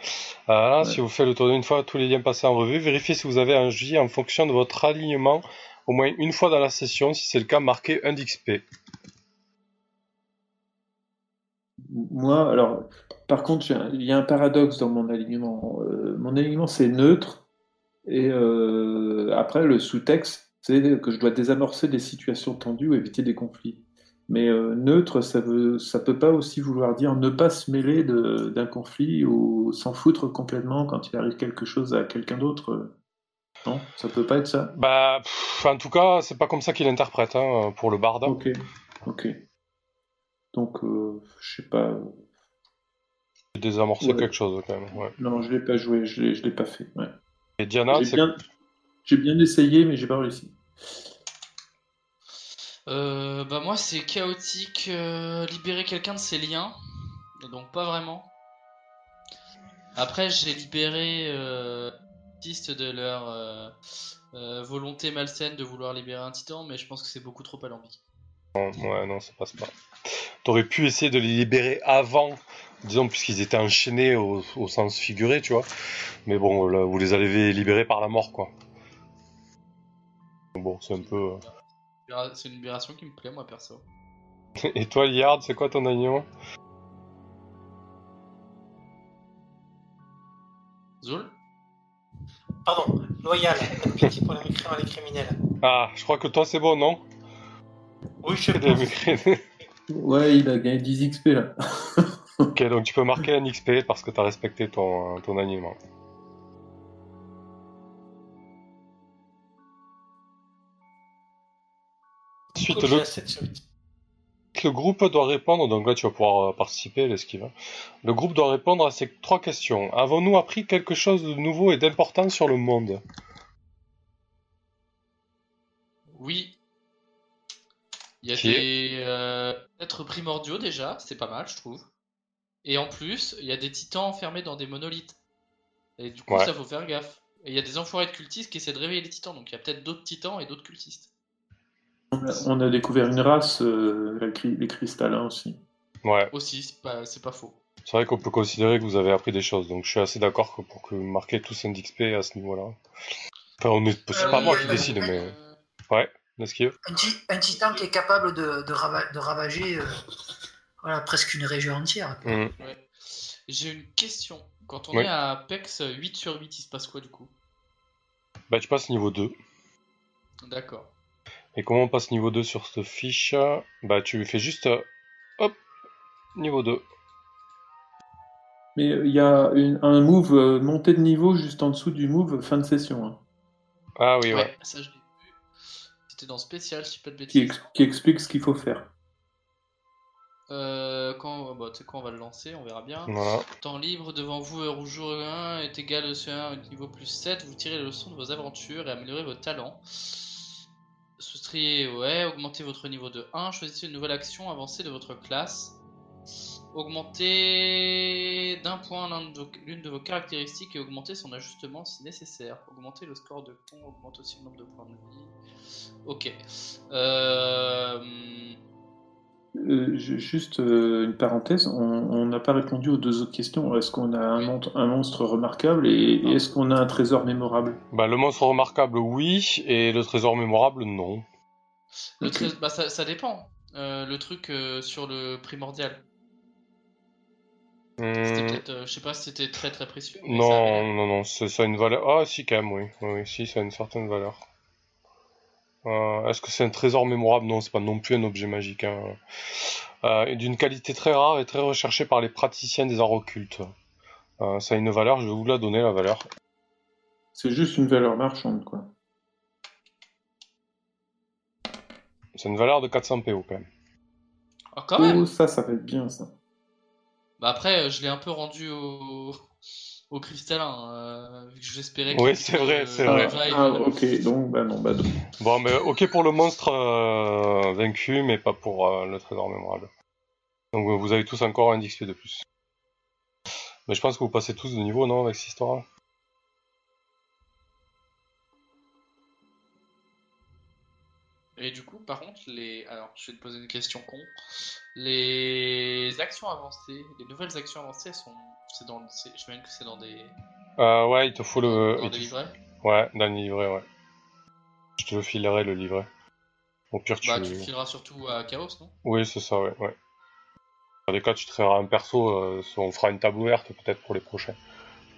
Euh, là, Ouais. Si vous faites le tour d'une fois tous les liens passés en revue, vérifiez si vous avez un J en fonction de votre alignement au moins une fois dans la session. Si c'est le cas, marquez 1 d'XP. Moi, alors, par contre, il y a un paradoxe dans mon alignement. Euh, mon alignement, c'est neutre. Et euh, après, le sous-texte, c'est que je dois désamorcer des situations tendues ou éviter des conflits. Mais euh, neutre, ça veut, ça peut pas aussi vouloir dire ne pas se mêler d'un conflit ou s'en foutre complètement quand il arrive quelque chose à quelqu'un d'autre. Non, ça peut pas être ça. Bah, pff, en tout cas, c'est pas comme ça qu'il interprète hein, pour le barde. Ok, ok. Donc, euh, je sais pas. Désamorcer Ouais. quelque chose quand même. Ouais. Non, je l'ai pas joué, je l'ai pas fait. ouais. Et Diana, J'ai c'est bien, j'ai bien essayé, mais j'ai pas réussi. Euh, bah moi c'est chaotique, euh, libérer quelqu'un de ses liens, donc pas vraiment. Après j'ai libéré euh, de leur euh, euh, volonté malsaine de vouloir libérer un titan, mais je pense que c'est beaucoup trop alambiqué. Ouais, non, ça passe pas. T'aurais pu essayer de les libérer avant, disons, puisqu'ils étaient enchaînés au, au sens figuré, tu vois. Mais bon, là, vous les avez libérés par la mort, quoi. Bon, c'est un peu. euh. C'est une libération qui me plaît moi perso. [laughs] Et toi, Liard, c'est quoi ton alignement? Zul Pardon, loyal, pitié pour les criminels les criminels. Ah, je crois que toi, c'est bon, non? Oui, je [laughs] mécrénés. Ouais, il a gagné 10 XP là. [laughs] ok, donc tu peux marquer un XP parce que t'as respecté ton, ton alignement. Ensuite, Cool, le, j'ai 7 sur 8. Le groupe doit répondre, donc là tu vas pouvoir euh, participer, l'esquive. Le groupe doit répondre à ces trois questions. Avons-nous appris quelque chose de nouveau et d'important sur le monde? Oui. Il y a des euh, êtres primordiaux déjà, c'est pas mal je trouve. Et en plus, il y a des titans enfermés dans des monolithes. Et du coup, Ouais. ça faut faire gaffe. Et il y a des enfoirés de cultistes qui essaient de réveiller les titans, donc il y a peut-être d'autres titans et d'autres cultistes. On a, découvert une race, euh, les cristallins aussi. Ouais, Aussi, c'est pas, c'est pas faux. c'est vrai qu'on peut considérer que vous avez appris des choses, donc je suis assez d'accord que pour que vous marquez tous un XP à ce niveau-là. Enfin, on est... c'est pas Euh, moi qui décide, mais... Euh, Ouais, l'esquive Un, un titan qui est capable de, de, rava- de ravager euh, voilà, presque une région entière. ouais. J'ai une question. Quand on est à Apex 8 sur 8, il se passe quoi du coup? Bah tu passes niveau 2. D'accord. Et comment on passe niveau 2 sur cette fiche? Bah tu fais juste... euh, Hop Niveau 2. Mais euh, il y a une- un move euh, montée de niveau juste en dessous du move fin de session, hein, Ah oui, ouais. Ouais, ça je l'ai vu. C'était dans spécial, si pas de qui, bêtises. ex- qui explique ce qu'il faut faire. Euh, quand, bah, tu sais quoi, on va le lancer, on verra bien. Voilà. Temps libre devant vous, heure où jour 1 est égal à ce 1 niveau plus 7. Vous tirez les leçons de vos aventures et améliorez vos talents. Soustrayez, ouais, augmentez votre niveau de 1. Choisissez une nouvelle action avancée de votre classe. Augmentez d'un point de l'une de vos caractéristiques et augmentez son ajustement si nécessaire. Augmentez le score de pont, augmente aussi le nombre de points de vie. Ok. Euh... Euh, ju- juste euh, une parenthèse, on n'a pas répondu aux deux autres questions. Est-ce qu'on a un, Oui. mon- un monstre remarquable et, et est-ce qu'on a un trésor mémorable? Bah le monstre remarquable, oui, et le trésor mémorable, non. Le bah, ça, ça dépend. Euh, le truc euh, sur le primordial. C'était peut-être, euh, je sais pas si c'était très très précieux. Non, avait non, non, c'est- ça a une valeur. Ah, si, quand même, oui. Oui, oui, si, ça a une certaine valeur. Euh, Est-ce que c'est un trésor mémorable? Non, c'est pas non plus un objet magique. hein. Euh, et d'une qualité très rare et très recherchée par les praticiens des arts occultes. Euh, ça a une valeur, je vais vous la donner, la valeur. C'est juste une valeur marchande, quoi. C'est une valeur de 400 PO, quand même. Ah, quand même Oh, ça, ça va être bien, ça. Bah après, je l'ai un peu rendu au... au cristallin, euh, vu que j'espérais que Oui, c'est vrai, c'est vrai. Ah, euh, ok, donc, bah non, bah non. Bon, mais ok pour le monstre euh, vaincu, mais pas pour euh, le trésor mémorable. Donc euh, vous avez tous encore un XP de plus. Mais je pense que vous passez tous de niveau, non, avec cette histoire-là? Et du coup, par contre, les... Alors, je vais te poser une question con. Les actions avancées, les nouvelles actions avancées, elles sont... C'est dans... J'imagine que c'est dans des... euh, Ouais, il te faut le... dans des livrets Ouais, dans le livret, ouais. Je te le filerai, le livret. Au pire, tu... Bah, tu le fileras surtout à Chaos, non? Oui, c'est ça, ouais, ouais. Dans les cas, tu te créeras un perso, euh, on fera une table ouverte peut-être pour les prochains.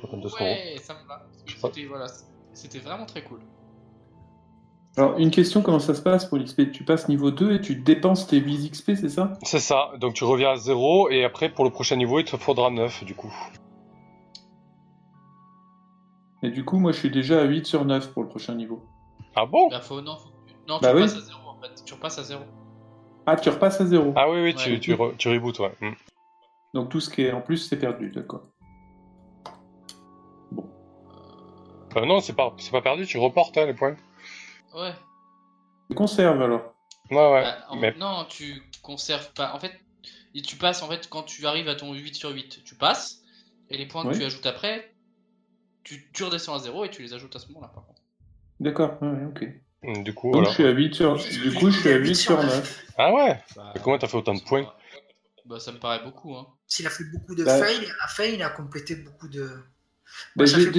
Je. Ouais, ça me va. C'était voilà, c'était vraiment très cool. Alors, une question, comment ça se passe pour l'XP Tu passes niveau 2 et tu dépenses tes 8 XP, c'est ça? C'est ça, donc tu reviens à 0 et après pour le prochain niveau il te faudra 9 du coup. Et du coup, moi, je suis déjà à 8 sur 9 pour le prochain niveau. Ah bon? Bah, faut... Non, faut... non tu Bah oui. repasses à zéro en fait. Tu repasses à zéro. Ah, tu repasses à 0. Ah oui, oui, tu, Ouais. tu, re- tu reboots, ouais. Hmm. Donc, tout ce qui est en plus, c'est perdu, d'accord. Euh, non, c'est pas, c'est pas perdu, tu reportes hein, les points. Ouais. Tu conserves alors. Ouais, ouais. Bah, en- mais... Non, tu conserves pas. En fait, et tu passes en fait quand tu arrives à ton 8 sur 8, tu passes et les points Oui. que tu ajoutes après, tu, tu redescends à 0 et tu les ajoutes à ce moment-là par contre. D'accord, ouais, ok. Du coup, Donc, voilà. je suis à 8 sur... Du coup, je suis à 8 sur 9. Ah ouais? Bah, comment t'as fait autant de points? Bah ça me paraît beaucoup hein. S'il a fait beaucoup de Bah. fails, à fail, il a complété beaucoup de. Bah, j'ai beaucoup.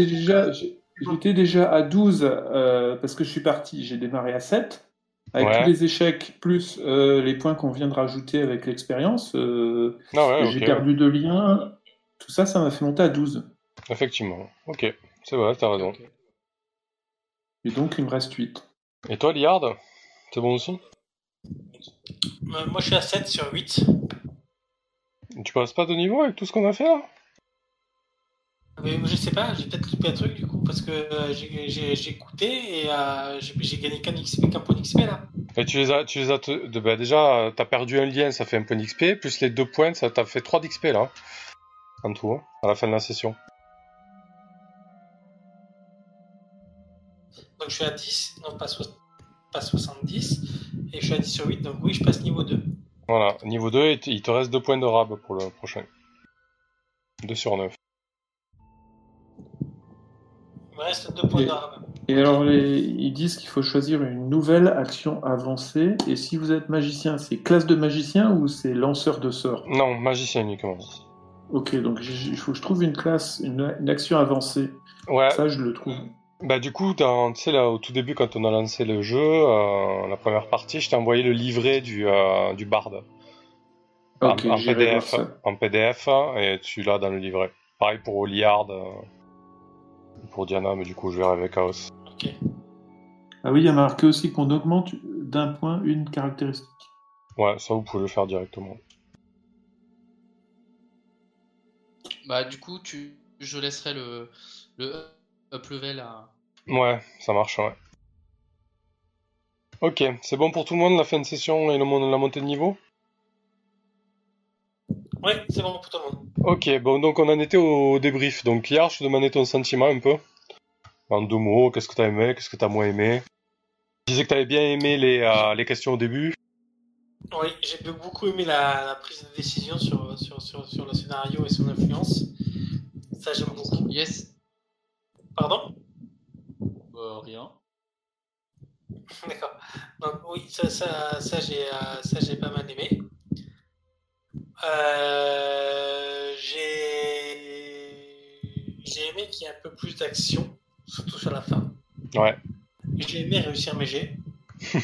J'étais déjà à 12 euh, parce que je suis parti. J'ai démarré à 7. Avec Ouais. tous les échecs, plus euh, les points qu'on vient de rajouter avec l'expérience, euh, Non, ouais, j'ai perdu deux liens. Tout ça, ça m'a fait monter à 12. Effectivement. Ok, c'est vrai, t'as raison. Et donc, il me reste 8. Et toi, Liard? C'est bon aussi? Euh, moi, je suis à 7 sur 8. Tu passes pas de niveau avec tout ce qu'on a fait là? Mais je sais pas, j'ai peut-être loupé un truc du coup, parce que euh, j'ai écouté et euh, j'ai gagné qu'un XP, qu'un point d'XP là. Et tu les as, tu les as, de, bah déjà, t'as perdu un lien, ça fait un point d'XP, plus les deux points, ça t'a fait 3 d'XP là, en tout, hein, à la fin de la session. Donc je suis à 10, non pas, so- pas 70, et je suis à 10 sur 8, donc oui, je passe niveau 2. Voilà, niveau 2, il te- il te reste 2 points de rab pour le prochain. 2 sur 9. Me reste 2 points rame. Et alors, les- ils disent qu'il faut choisir une nouvelle action avancée. Et si vous êtes magicien, c'est classe de magicien ou c'est lanceur de sorts Non, magicien uniquement. Ok, donc il faut que je trouve une classe, une, une action avancée. Ouais, Ça, je le trouve. bah du coup, dans- tu sais, là, au tout début, quand on a lancé le jeu, euh, la première partie, je t'ai envoyé le livret du, euh, du barde. En- Ok, en, PDF, ça. en PDF, et tu l'as dans le livret. Pareil pour Oliard, euh, pour Diana, mais du coup, je verrai avec Chaos. Ok. Ah oui, il y a marqué aussi qu'on augmente d'un point une caractéristique. Ouais, ça, vous pouvez le faire directement. Bah du coup tu je laisserai le le up level à Ouais, ça marche, ouais. Ok, c'est bon pour tout le monde, la fin de session et le, la montée de niveau? Ouais, c'est bon pour tout le monde. Ok, bon, donc on en était au débrief. Donc, hier, je te demandais ton sentiment un peu. En deux mots, qu'est-ce que t'as aimé, qu'est-ce que t'as moins aimé? Tu disais que t'avais bien aimé les, euh, les questions au début. Oui, j'ai beaucoup aimé la, la prise de décision sur, sur, sur, sur le scénario et son influence. Ça, j'aime beaucoup. Yes. Pardon? Bah, rien. [laughs] D'accord. Donc oui, ça, ça, ça j'ai, euh, ça j'ai pas mal aimé. Euh, j'ai, j'ai aimé qu'il y ait un peu plus d'action, surtout sur la fin. Ouais. J'ai aimé réussir mes jets. [laughs]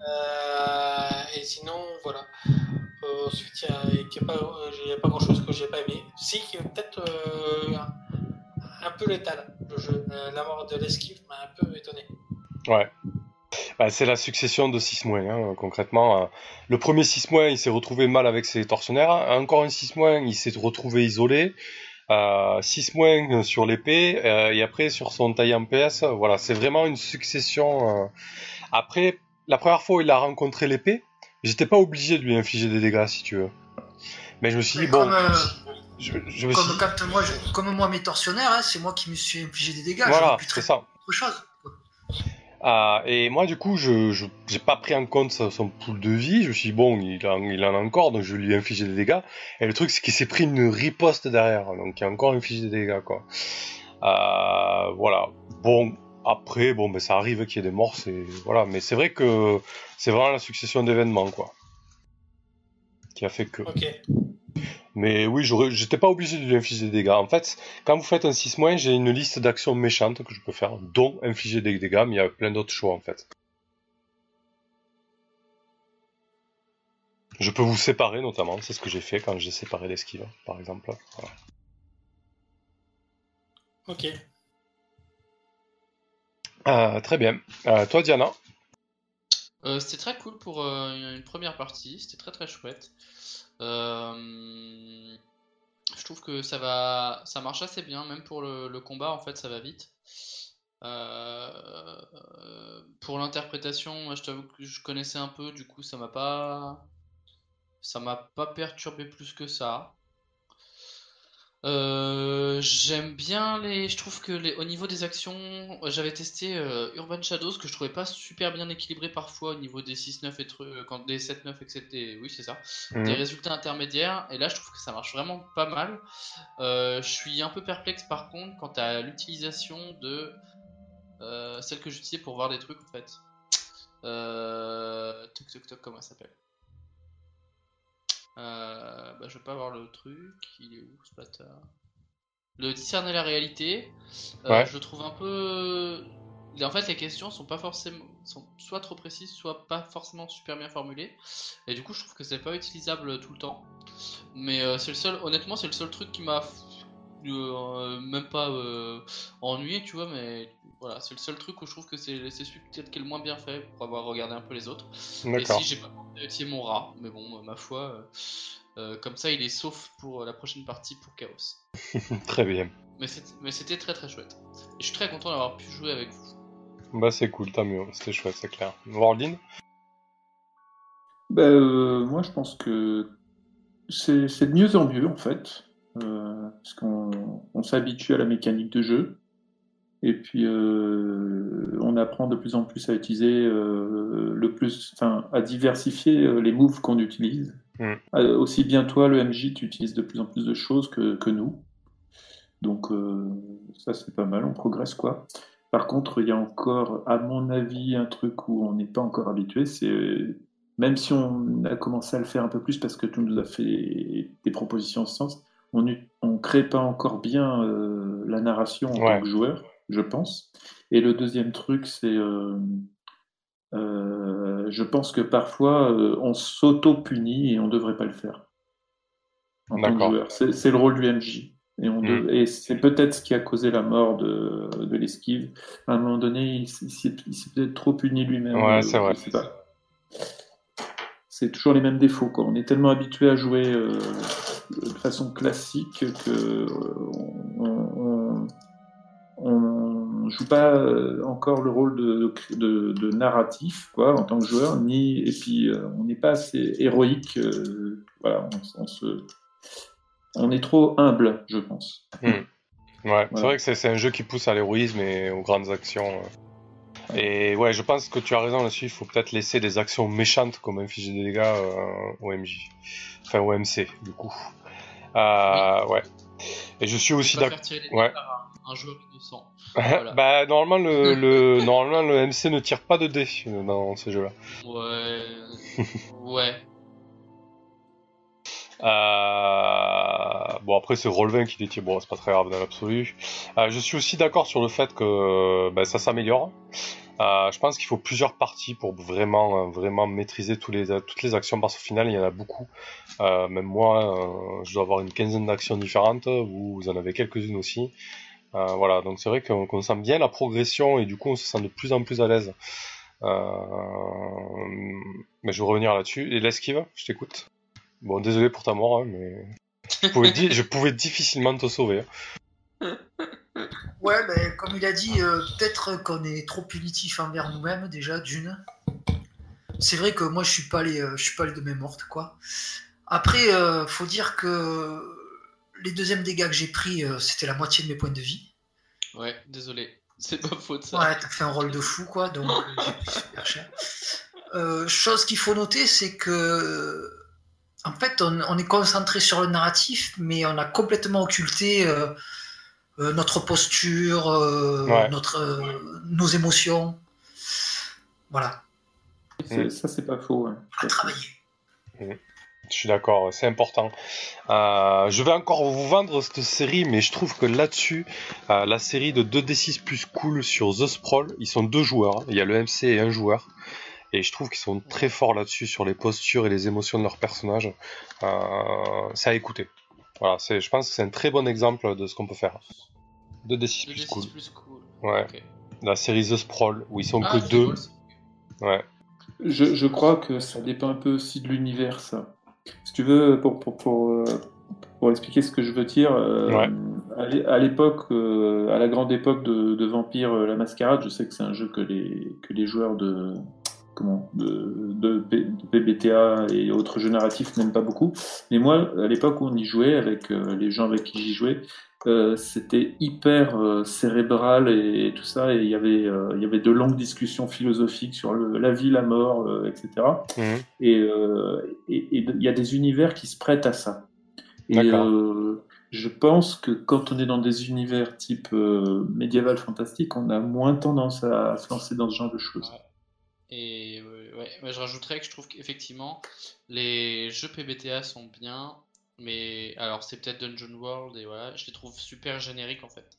Euh, et sinon, voilà. Euh, ensuite, il n'y a, pas, a grand chose que j'ai pas aimé. Si, peut-être euh, un, un peu létal, le jeu. La mort de l'esquive m'a un peu étonné. Ouais. Bah, c'est la succession de 6 mois, hein, concrètement. euh. Le premier 6 mois, il s'est retrouvé mal avec ses tortionnaires. Encore un 6 mois, il s'est retrouvé isolé. 6 mois sur l'épée. euh, et après, sur son taille en PS. Voilà, c'est vraiment une succession. euh. Après, la première fois où il a rencontré l'épée, j'étais pas obligé de lui infliger des dégâts, si tu veux. Mais je me suis dit, bon... comme, euh, je, je me Comme, suis- quand moi, je- comme moi, mes tortionnaires, hein, c'est moi qui me suis infligé des dégâts. Voilà, c'est ça. autre chose. Ah, et moi, du coup, je j'ai pas pris en compte son, pool de vie. Je me suis dit, bon, il en, il en a encore, donc je lui infliger des dégâts. Et le truc, c'est qu'il s'est pris une riposte derrière, donc il a encore infligé des dégâts, quoi. Euh, voilà. Bon, après, bon, ben ça arrive qu'il y ait des morts, c'est voilà. Mais c'est vrai que c'est vraiment la succession d'événements, quoi, qui a fait que. Mais oui, j'étais pas obligé de lui infliger des dégâts. En fait, quand vous faites un 6-, j'ai une liste d'actions méchantes que je peux faire, dont infliger des dégâts, mais il y a plein d'autres choix en fait. Je peux vous séparer notamment, c'est ce que j'ai fait quand j'ai séparé l'esquive, par exemple. Voilà. Ok. Euh, très bien. Euh, toi, Diana? Euh, c'était très cool pour euh, une première partie, c'était très très chouette. Euh, je trouve que ça va, ça marche assez bien, même pour le, combat en fait, ça va vite. Euh, pour l'interprétation, je t'avoue que je connaissais un peu, du coup ça m'a pas, ça m'a pas perturbé plus que ça. Euh, j'aime bien les. Je trouve que les... au niveau des actions, euh, j'avais testé euh, Urban Shadows que je trouvais pas super bien équilibré parfois au niveau des 6-9 et tru- quand des 7-9 et que c'était. Oui, c'est ça. Des Mhm. résultats intermédiaires. Et là, je trouve que ça marche vraiment pas mal. Euh, je suis un peu perplexe par contre quant à l'utilisation de celle que j'utilisais pour voir des trucs en fait. Euh... Toc toc toc, comment elle s'appelle? Euh, bah, je veux pas avoir le truc. Il est où ce bâtard? Le discerner la réalité. euh, Ouais. Je le trouve un peu. Et En fait, les questions sont pas forcément, sont soit trop précises, soit pas forcément super bien formulées. Et du coup, je trouve que c'est pas utilisable tout le temps. Mais euh, c'est le seul, honnêtement, c'est le seul truc qui m'a euh, même pas euh, ennuyé, tu vois. Mais voilà, c'est le seul truc où je trouve que c'est c'est celui peut-être qui est le moins bien fait pour avoir regardé un peu les autres. Et D'accord. si j'ai pas pensé à utiliser mon rat, mais bon, ma foi, euh, euh, comme ça il est sauf pour la prochaine partie pour Chaos. [laughs] Très bien. Mais c'était très très chouette. Et je suis très content d'avoir pu jouer avec vous. Bah c'est cool, tant mieux. C'était chouette, c'est clair. Wardin Ben, euh, moi, je pense que c'est de mieux en mieux, en fait, parce qu'on on s'habitue à la mécanique de jeu, et puis euh, on apprend de plus en plus à utiliser euh, le plus, enfin, à diversifier euh, les moves qu'on utilise. Mm. Euh, aussi bien toi, le MJ, tu utilises de plus en plus de choses que, que nous. Donc euh, ça, c'est pas mal, on progresse, quoi. Par contre, il y a encore, à mon avis, un truc où on n'est pas encore habitué, c'est euh, même si on a commencé à le faire un peu plus parce que tu nous as fait des propositions en ce sens, on ne crée pas encore bien euh, la narration en Ouais. tant que joueur, je pense. Et le deuxième truc, c'est euh, euh, je pense que parfois on s'auto-punit et on ne devrait pas le faire en tant que joueur. C'est le rôle du MJ. Et, dev- et c'est peut-être ce qui a causé la mort de, de l'esquive. À un moment donné, il, s'est peut-être trop puni lui-même. Ouais, c'est vrai. C'est toujours les mêmes défauts. Quoi. On est tellement habitué à jouer euh, de façon classique que euh, on, on, on joue pas euh, encore le rôle de, de, de narratif quoi, en tant que joueur, ni et puis euh, on n'est pas assez héroïque. euh, voilà, on, on se, on est trop humble, je pense. Ouais, c'est vrai que c'est un jeu qui pousse à l'héroïsme et aux grandes actions. Et ouais, je pense que tu as raison là-dessus. Il faut peut-être laisser des actions méchantes comme infliger des dégâts euh, au MJ. Enfin, au MC, du coup. Euh, Ouais. Et je suis aussi d'accord. Ouais. un, un joueur innocent. [laughs] Voilà. bah, normalement, le, [laughs] le, normalement, le MC ne tire pas de dés euh, dans ces jeux-là. Ouais. ouais. Euh, Bon, après, c'est Roll20 qui les tire. Bon, c'est pas très grave dans l'absolu. Euh, je suis aussi d'accord sur le fait que bah, ça s'améliore. Euh, je pense qu'il faut plusieurs parties pour vraiment, euh, vraiment maîtriser tous les, toutes les actions parce qu'au final, il y en a beaucoup. Euh, même moi, je dois avoir une quinzaine d'actions différentes. Vous, en avez quelques-unes aussi. Voilà, donc c'est vrai qu'on qu'on sent bien la progression et du coup, on se sent de plus en plus à l'aise. Mais je vais revenir là-dessus. Et l'esquive, je t'écoute. Bon, désolé pour ta mort, hein, mais je pouvais, difficilement te sauver. [laughs] Ouais, ben, comme il a dit, euh, peut-être qu'on est trop punitif envers nous-mêmes déjà, d'une. C'est vrai que moi, je suis pas allé, euh, je suis pas allé de morte, quoi. Après, euh, faut dire que les deuxièmes dégâts que j'ai pris, euh, c'était la moitié de mes points de vie. Ouais, désolé. C'est pas faute ça. Ouais, t'as fait un rôle de fou, quoi, donc euh, super cher. Chose qu'il faut noter, c'est que. En fait, on, on est concentré sur le narratif, mais on a complètement occulté euh, notre posture, euh, Ouais. notre, euh, nos émotions. Voilà, Mm. Ça, c'est pas faux. ouais. on a travaillé. Je suis d'accord, c'est important. Euh, je vais encore vous vendre cette série, mais je trouve que là-dessus, euh, la série de 2D6 plus cool sur The Sprawl, ils sont deux joueurs. Il y a le MC et un joueur. Et je trouve qu'ils sont très forts là-dessus sur les postures et les émotions de leurs personnages. Euh, c'est à écouter. Voilà, c'est, je pense que c'est un très bon exemple de ce qu'on peut faire. 2D6 Le plus D6 cool. plus cool. Ouais. Ok. La série The Sprawl, où ils sont Ah, que deux. cool. Ouais. Je, je crois que ça dépend un peu aussi de l'univers, ça. Si tu veux, pour, pour, pour, euh, pour expliquer ce que je veux dire, euh, Ouais. à l'é- à l'époque, euh, à la grande époque de, de Vampire la Mascarade, je sais que c'est un jeu que les, que les joueurs de, comment, de, de, PBTA et autres jeux narratifs n'aiment pas beaucoup. Mais moi, à l'époque où on y jouait, avec euh, les gens avec qui j'y jouais, euh, c'était hyper euh, cérébral et, tout ça, et il y avait, euh, il y avait de longues discussions philosophiques sur le, la vie, la mort, euh, etc. Mhm. Et euh, et- et il y a des univers qui se prêtent à ça. Et euh, je pense que quand on est dans des univers type euh, médiéval fantastique, on a moins tendance à se lancer dans ce genre de choses. Et euh, ouais, je rajouterais que je trouve qu'effectivement, les jeux PBTA sont bien, mais alors c'est peut-être Dungeon World et voilà, je les trouve super génériques en fait.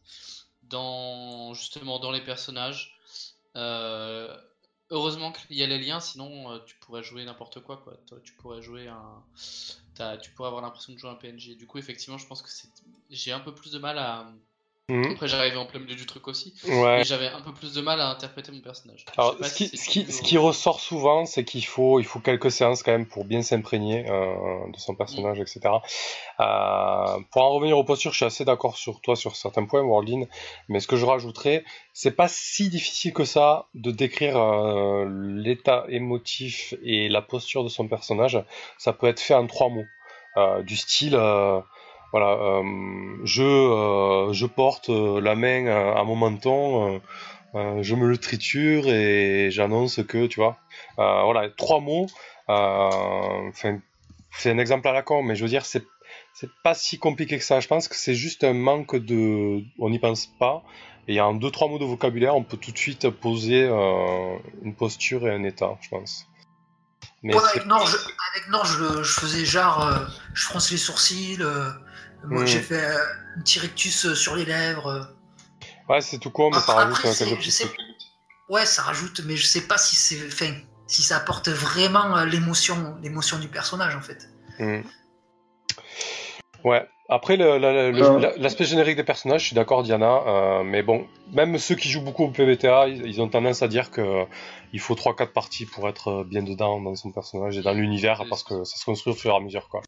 Dans justement dans les personnages. Euh, heureusement qu'il y a les liens, sinon euh, tu pourrais jouer n'importe quoi quoi. Tu pourrais jouer un, tu pourrais avoir l'impression de jouer un PNJ. Du coup, effectivement, je pense que c'est, j'ai un peu plus de mal à. Mhm. Après, j'arrivais en plein milieu du truc aussi. Ouais. J'avais un peu plus de mal à interpréter mon personnage. Alors, ce qui, si ce, qui, ce qui ressort souvent, c'est qu'il faut, il faut quelques séances quand même pour bien s'imprégner euh, de son personnage, etc. Euh, pour en revenir aux postures, je suis assez d'accord sur toi sur certains points, Worldin, mais ce que je rajouterais, c'est pas si difficile que ça de décrire euh, l'état émotif et la posture de son personnage. Ça peut être fait en trois mots, Euh, du style. Voilà, euh, je, euh, je porte euh, la main à, à mon menton, euh, je me le triture et j'annonce que, tu vois, voilà, trois mots. c'est un exemple à la con, mais je veux dire, c'est c'est pas si compliqué que ça. Je pense que c'est juste un manque de, on n'y pense pas. Et en deux trois mots de vocabulaire, on peut tout de suite poser euh, une posture et un état, je pense. Mais Ouais, c'est- avec Nord, je, avec Nord, je, je faisais genre, euh, je fronce les sourcils, euh, moi j'ai fait euh, un petit rictus sur les lèvres. euh. ouais, c'est tout con, mais ça Après, rajoute après, euh, quelques petits sais-. Ouais, ça rajoute, mais je sais pas si c'est, enfin, si ça apporte vraiment euh, l'émotion, l'émotion du personnage en fait. Mm. Ouais. Après, le- la- le- Euh. la- l'aspect générique des personnages, je suis d'accord, Diana. euh, mais bon, même ceux qui jouent beaucoup au PBTA, ils, ils ont tendance à dire que euh, il faut 3-4 parties pour être bien dedans dans son personnage et dans l'univers, parce que ça se construit au fur et à mesure, quoi.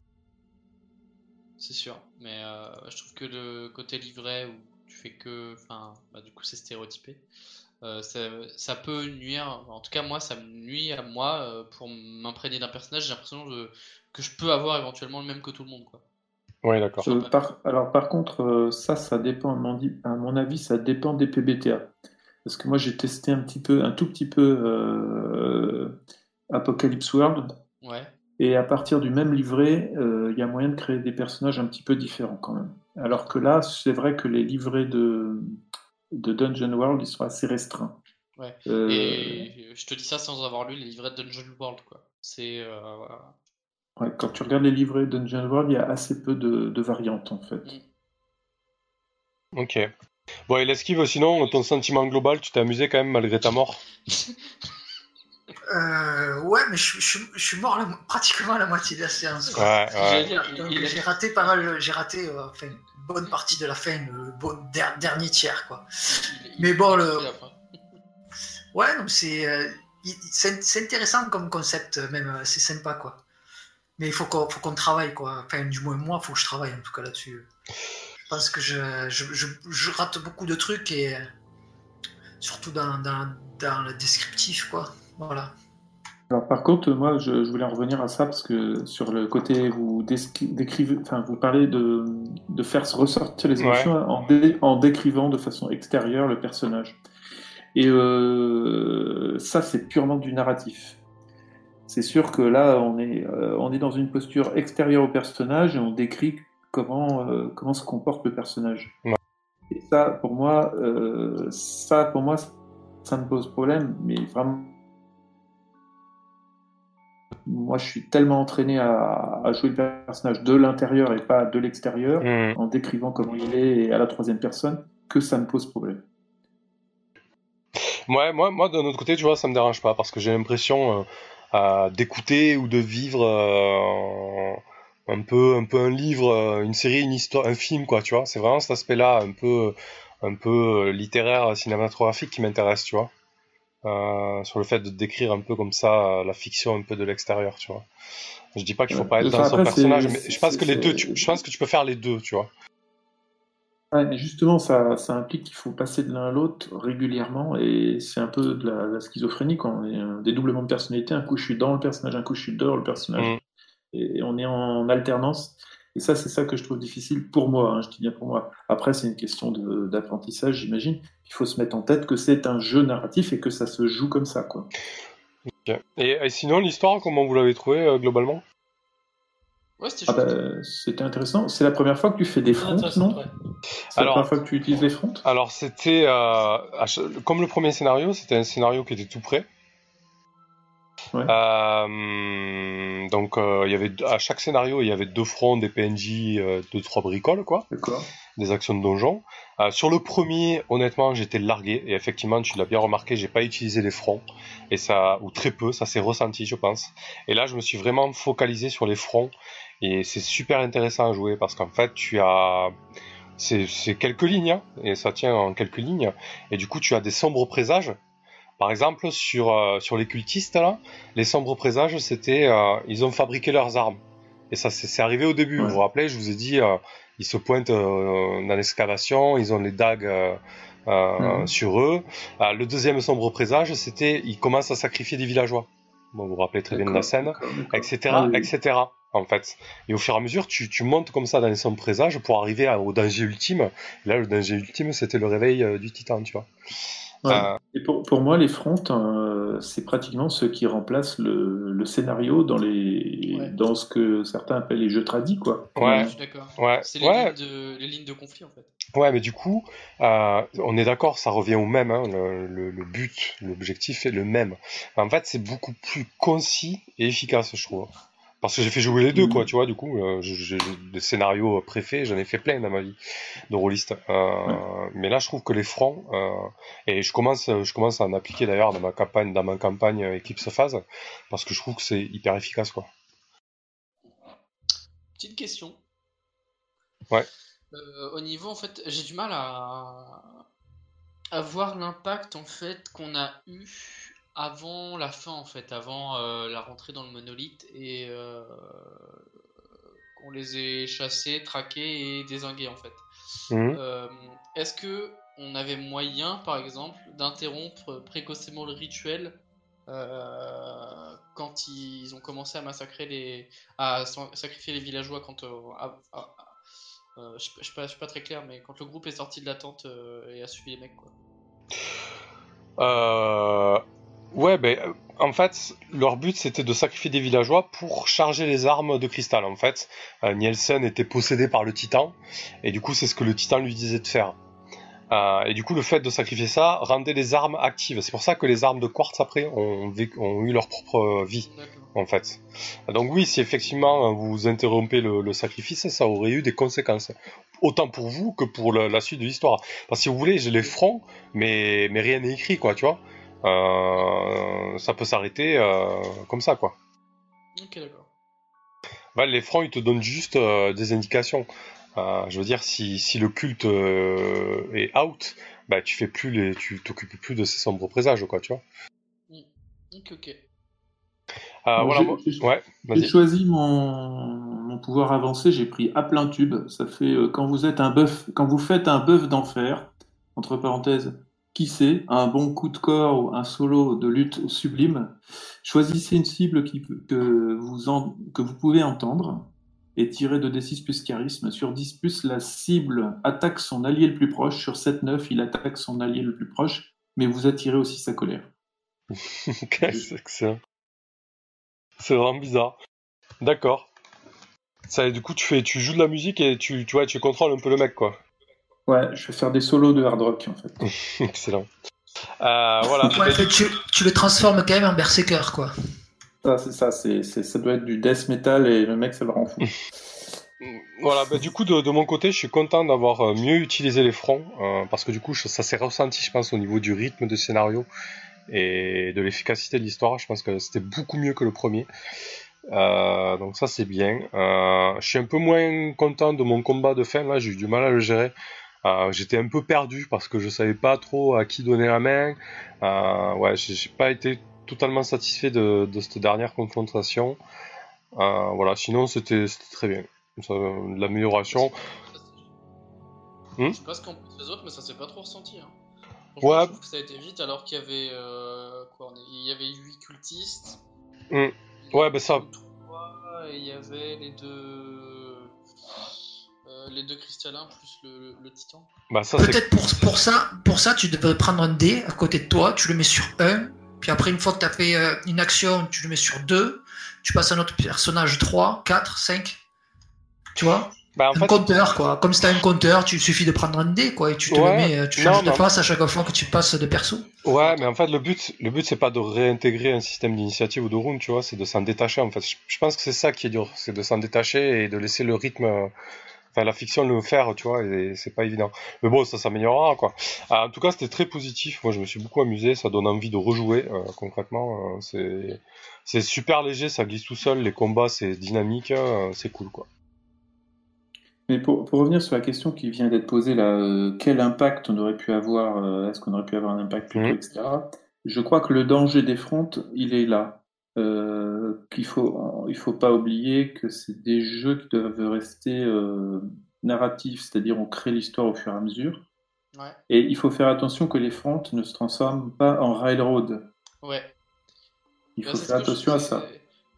C'est sûr, mais euh, je trouve que le côté livret où tu fais que, enfin, bah, du coup c'est stéréotypé, euh, ça, ça peut nuire. En tout cas moi, ça me nuit à moi euh, pour m'imprégner d'un personnage. J'ai l'impression de- que je peux avoir éventuellement le même que tout le monde, quoi. Oui, d'accord. Euh, par- alors par contre, euh, ça, ça dépend, à mon, di- à mon avis, ça dépend des PBTA. Parce que moi, j'ai testé un petit peu, un tout petit peu euh, Apocalypse World, Ouais. Et à partir du même livret, euh, il y a moyen de créer des personnages un petit peu différents quand même. Alors que là, c'est vrai que les livrets de, de Dungeon World, ils sont assez restreints. Ouais. Euh, Et je te dis ça sans avoir lu les livrets de Dungeon World, quoi. C'est, euh, ouais, quand tu regardes les livrets de Dungeon World, il y a assez peu de, de variantes en fait. Ok. Bon, et l'esquive, sinon, ton sentiment global, tu t'es amusé quand même malgré ta mort? [laughs] Euh, ouais, mais je, je, je suis mort la pratiquement à la moitié de la séance. quoi. Ouais, J'allais ouais. dire, il- Donc, il est- j'ai raté pas mal, j'ai raté euh, enfin, une bonne partie de la fin, le bon, der- dernier tiers quoi. il- Mais bon, le-. [laughs] Ouais, donc c'est euh, c'est intéressant comme concept, même c'est sympa quoi. Mais il faut qu'on faut qu'on travaille quoi. Enfin, du moins moi, il faut que je travaille en tout cas là-dessus. Je pense que je, je, je, je rate beaucoup de trucs et surtout dans, dans, dans le descriptif quoi. Voilà. Alors par contre, moi, je, voulais en revenir à ça parce que sur le côté, vous décrivez, enfin, vous parlez de, de faire ressortir les émotions en, en, décrivant de façon extérieure le personnage. Et euh, ça, c'est purement du narratif. C'est sûr que là, on est, euh, on est dans une posture extérieure au personnage et on décrit comment, euh, comment se comporte le personnage. Et ça, pour moi, ça, pour moi, ça me pose problème, mais vraiment moi, je suis tellement entraîné à, jouer le personnage de l'intérieur et pas de l'extérieur, hmm. en décrivant comment il est et à la troisième personne, que ça me pose problème. Ouais, moi, moi, d'un autre côté, tu vois, ça me dérange pas parce que j'ai l'impression euh, d'écouter ou de vivre euh, un peu, un peu un livre, euh, une série, une histoire, un film, quoi, tu vois. C'est vraiment cet aspect-là, un peu, un peu littéraire, cinématographique, qui m'intéresse, tu vois. Euh, sur le fait de décrire un peu comme ça euh, la fiction un peu de l'extérieur, tu vois. Je dis pas qu'il faut pas être dans son personnage, mais je pense que les deux, je pense que tu peux faire les deux, tu vois. Ouais, mais justement, ça, ça implique qu'il faut passer de l'un à l'autre régulièrement, et c'est un peu de la, schizophrénie, quand on est un dédoublement de personnalité. Un coup, je suis dans le personnage, un coup, je suis dehors le personnage, mm. et on est en alternance. Et ça, c'est ça que je trouve difficile pour moi, hein, je dis bien pour moi. Après, c'est une question d'apprentissage, j'imagine. Il faut se mettre en tête que c'est un jeu narratif et que ça se joue comme ça. Quoi. Et, sinon, l'histoire, comment vous l'avez trouvé euh, globalement? Ouais, c'était ah bah, C'était intéressant. C'est la première fois que tu fais des fronts, non? C'est la première fois que tu utilises les fronts? Alors, c'était. Euh, comme le premier scénario, c'était un scénario qui était tout prêt. Euh, donc euh, il y avait à chaque scénario il y avait deux fronts, des PNJ, euh, deux trois bricoles quoi, des actions de donjon. sur le premier, honnêtement, j'étais largué. Et effectivement, tu l'as bien remarqué, j'ai pas utilisé les fronts. Et ça ou très peu, ça s'est ressenti, je pense. Et là, je me suis vraiment focalisé sur les fronts. Et c'est super intéressant à jouer parce qu'en fait, tu as c'est quelques lignes hein, et ça tient en quelques lignes. Et du coup, tu as des sombres présages par exemple, sur, euh, sur les cultistes, là, les sombres présages, c'était. Euh, ils ont fabriqué leurs armes. Et ça, c'est arrivé au début. Vous vous rappelez, je vous ai dit, euh, ils se pointent dans l'excavation, ils ont les dagues mhm. sur eux. le deuxième sombre présage, c'était. Ils commencent à sacrifier des villageois. Bon, vous vous rappelez très bien de la scène, etc., ah etc. En fait, et au fur et à mesure, tu, tu montes comme ça dans les sombres présages pour arriver au danger ultime. Et là, le danger ultime, c'était le réveil du titan, tu vois. Euh, et pour, pour, moi, les fronts, euh, c'est pratiquement ce qui remplace le, le, scénario dans, les, dans ce que certains appellent les jeux tradis, quoi. Ouais, je suis d'accord. Ouais. C'est les, lignes de, les lignes de conflit, en fait. Ouais, mais du coup, euh, on est d'accord, ça revient au même, hein, le, le, le, but, l'objectif est le même. En fait, c'est beaucoup plus concis et efficace, je trouve. Parce que j'ai fait jouer les deux, quoi, mm. tu vois, du coup, euh, j'ai des scénarios préfets, j'en ai fait plein dans ma vie de rôliste. Euh, Mais là, je trouve que les fronts, euh, et je commence, je commence à en appliquer d'ailleurs dans ma campagne, dans ma campagne Eclipse Phase, parce que je trouve que c'est hyper efficace, quoi. Petite question. Ouais. Euh, au niveau, en fait, j'ai du mal à, à voir l'impact, en fait, qu'on a eu avant la fin en fait, avant euh, la rentrée dans le monolithe et euh, qu'on les ait chassés, traqués et désingués en fait. Mhm. Euh, est-ce que on avait moyen, par exemple, d'interrompre précocement le rituel quand ils ont commencé à massacrer les, à sacrifier les villageois quand je, je, suis pas, pas très clair, mais quand le groupe est sorti de la tente et a suivi les mecs quoi. Euh, Ouais, ben, euh, en fait, leur but c'était de sacrifier des villageois pour charger les armes de cristal. En fait, euh, Nielsen était possédé par le titan, et du coup, c'est ce que le titan lui disait de faire. Euh, et du coup, le fait de sacrifier ça rendait les armes actives. C'est pour ça que les armes de quartz après ont, ont eu leur propre vie, en fait. Donc oui, si effectivement vous interrompez le, le, sacrifice, ça aurait eu des conséquences. Autant pour vous que pour la, la suite de l'histoire. Parce que si vous voulez, j'ai les fronts, mais, mais rien n'est écrit, quoi, tu vois. Euh, ça peut s'arrêter euh, comme ça, quoi. Ok, d'accord. les francs, ils te donnent juste euh, des indications. je veux dire, si, si le culte est out, bah, tu fais plus les, tu t'occupes plus de ces sombres présages, quoi, tu vois. Mm. Ok, ok. j'ai, choisi mon, mon, pouvoir avancé, j'ai pris à plein tube. Ça fait quand vous êtes un bœuf, quand vous faites un bœuf d'enfer, entre parenthèses, qui sait, un bon coup de corps ou un solo de lutte sublime. Choisissez une cible que, vous pouvez entendre et tirez de D6 plus charisme. Sur 10 plus, la cible attaque son allié le plus proche. Sur 7-9, il attaque son allié le plus proche, mais vous attirez aussi sa colère. [laughs] excellent. C'est vraiment bizarre. D'accord. Ça, du coup, tu joues de la musique et tu, tu contrôles un peu le mec, quoi. Ouais, je vais faire des solos de hard rock en fait. [laughs] Excellent. Euh, voilà. Ouais, tu, tu, le transformes quand même en berserker, quoi. Ça, c'est ça, c'est, ça doit être du death metal et le mec, ça va rend fou. [laughs] voilà, bah, du coup, de, de, mon côté, je suis content d'avoir euh, mieux utilisé les fronts, euh, parce que du coup, ça s'est ressenti, je pense, au niveau du rythme de scénario et de l'efficacité de l'histoire. Je pense que c'était beaucoup mieux que le premier. Euh, donc ça c'est bien. Euh, je suis un peu moins content de mon combat de fin là, j'ai eu du mal à le gérer. Euh, j'étais un peu perdu parce que je savais pas trop à qui donner la main. Euh, ouais, j'ai pas été totalement satisfait de, de cette dernière confrontation. Euh, voilà, sinon c'était très bien. L'amélioration. Hmm je sais pas ce qu'on peut les autres, mais ça s'est pas trop ressenti. Hein. Ouais. Je trouve que ça a été vite alors qu'il y avait euh, quoi, il y avait 8 cultistes. Hmm. Ouais, bah ça. Il y avait les deux les deux cristallins plus le, le, titan. Bah ça Peut-être pour, pour, ça, pour ça, tu devrais prendre un dé à côté de toi, tu le mets sur 1, puis après, une fois que tu as fait euh, une action, tu le mets sur 2, tu passes à un autre personnage 3, 4, 5. Tu vois? Bah, en un fait... compteur, quoi. Comme si t'as un compteur, tu suffit de prendre un dé, quoi, et tu te Ouais. le mets, tu Non, changes de face à chaque fois que tu passes de perso. Ouais, mais en fait, le but, le but, c'est pas de réintégrer un système d'initiative ou de round, tu vois, c'est de s'en détacher, en fait. Je, je pense que c'est ça qui est dur, c'est de s'en détacher et de laisser le rythme, euh, enfin, la fiction le faire, tu vois, et c'est pas évident. Mais bon, ça s'améliorera, quoi. Ah, en tout cas, c'était très positif. Moi, je me suis beaucoup amusé, ça donne envie de rejouer, euh, concrètement. euh, c'est, c'est super léger, ça glisse tout seul, les combats, c'est dynamique, euh, c'est cool, quoi. Mais pour, pour revenir sur la question qui vient d'être posée là, quel impact on aurait pu avoir, est-ce qu'on aurait pu avoir un impact plus Mhm. etc. Je crois que le danger des frontes, il est là. Euh, qu'il faut, il faut pas oublier que c'est des jeux qui doivent rester euh, narratifs, c'est-à-dire on crée l'histoire au fur et à mesure. Ouais. Et il faut faire attention que les frontes ne se transforment pas en railroad. Ouais. Il Bah, faut faire je- attention à ça.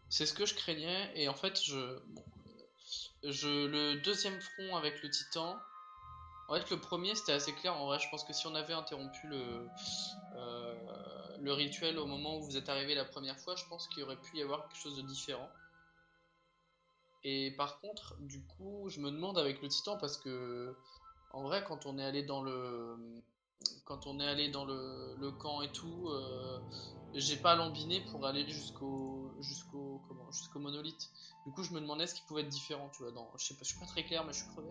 C'est ce que je craignais, et en fait, je, bon, je le deuxième front avec le titan. En fait, le premier c'était assez clair. En vrai, je pense que si on avait interrompu le euh, le rituel au moment où vous êtes arrivé la première fois, je pense qu'il aurait pu y avoir quelque chose de différent. Et par contre, du coup, je me demande avec le titan parce que en vrai, quand on est allé dans le quand on est allé dans le, le camp et tout, euh, j'ai pas lambiné pour aller jusqu'au jusqu'au comment jusqu'au monolithe. Du coup, je me demandais ce qui pouvait être différent, tu vois. Dans, je sais pas, je suis pas très clair, mais je suis crevé.